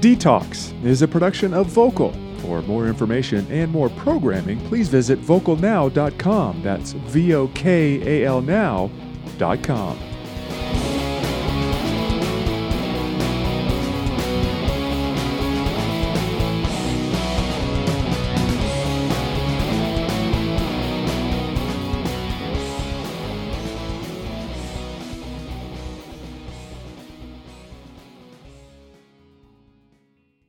DTALKS is a production of Vokal. For more information and more programming, please visit vokalnow.com. That's V O K A L now.com.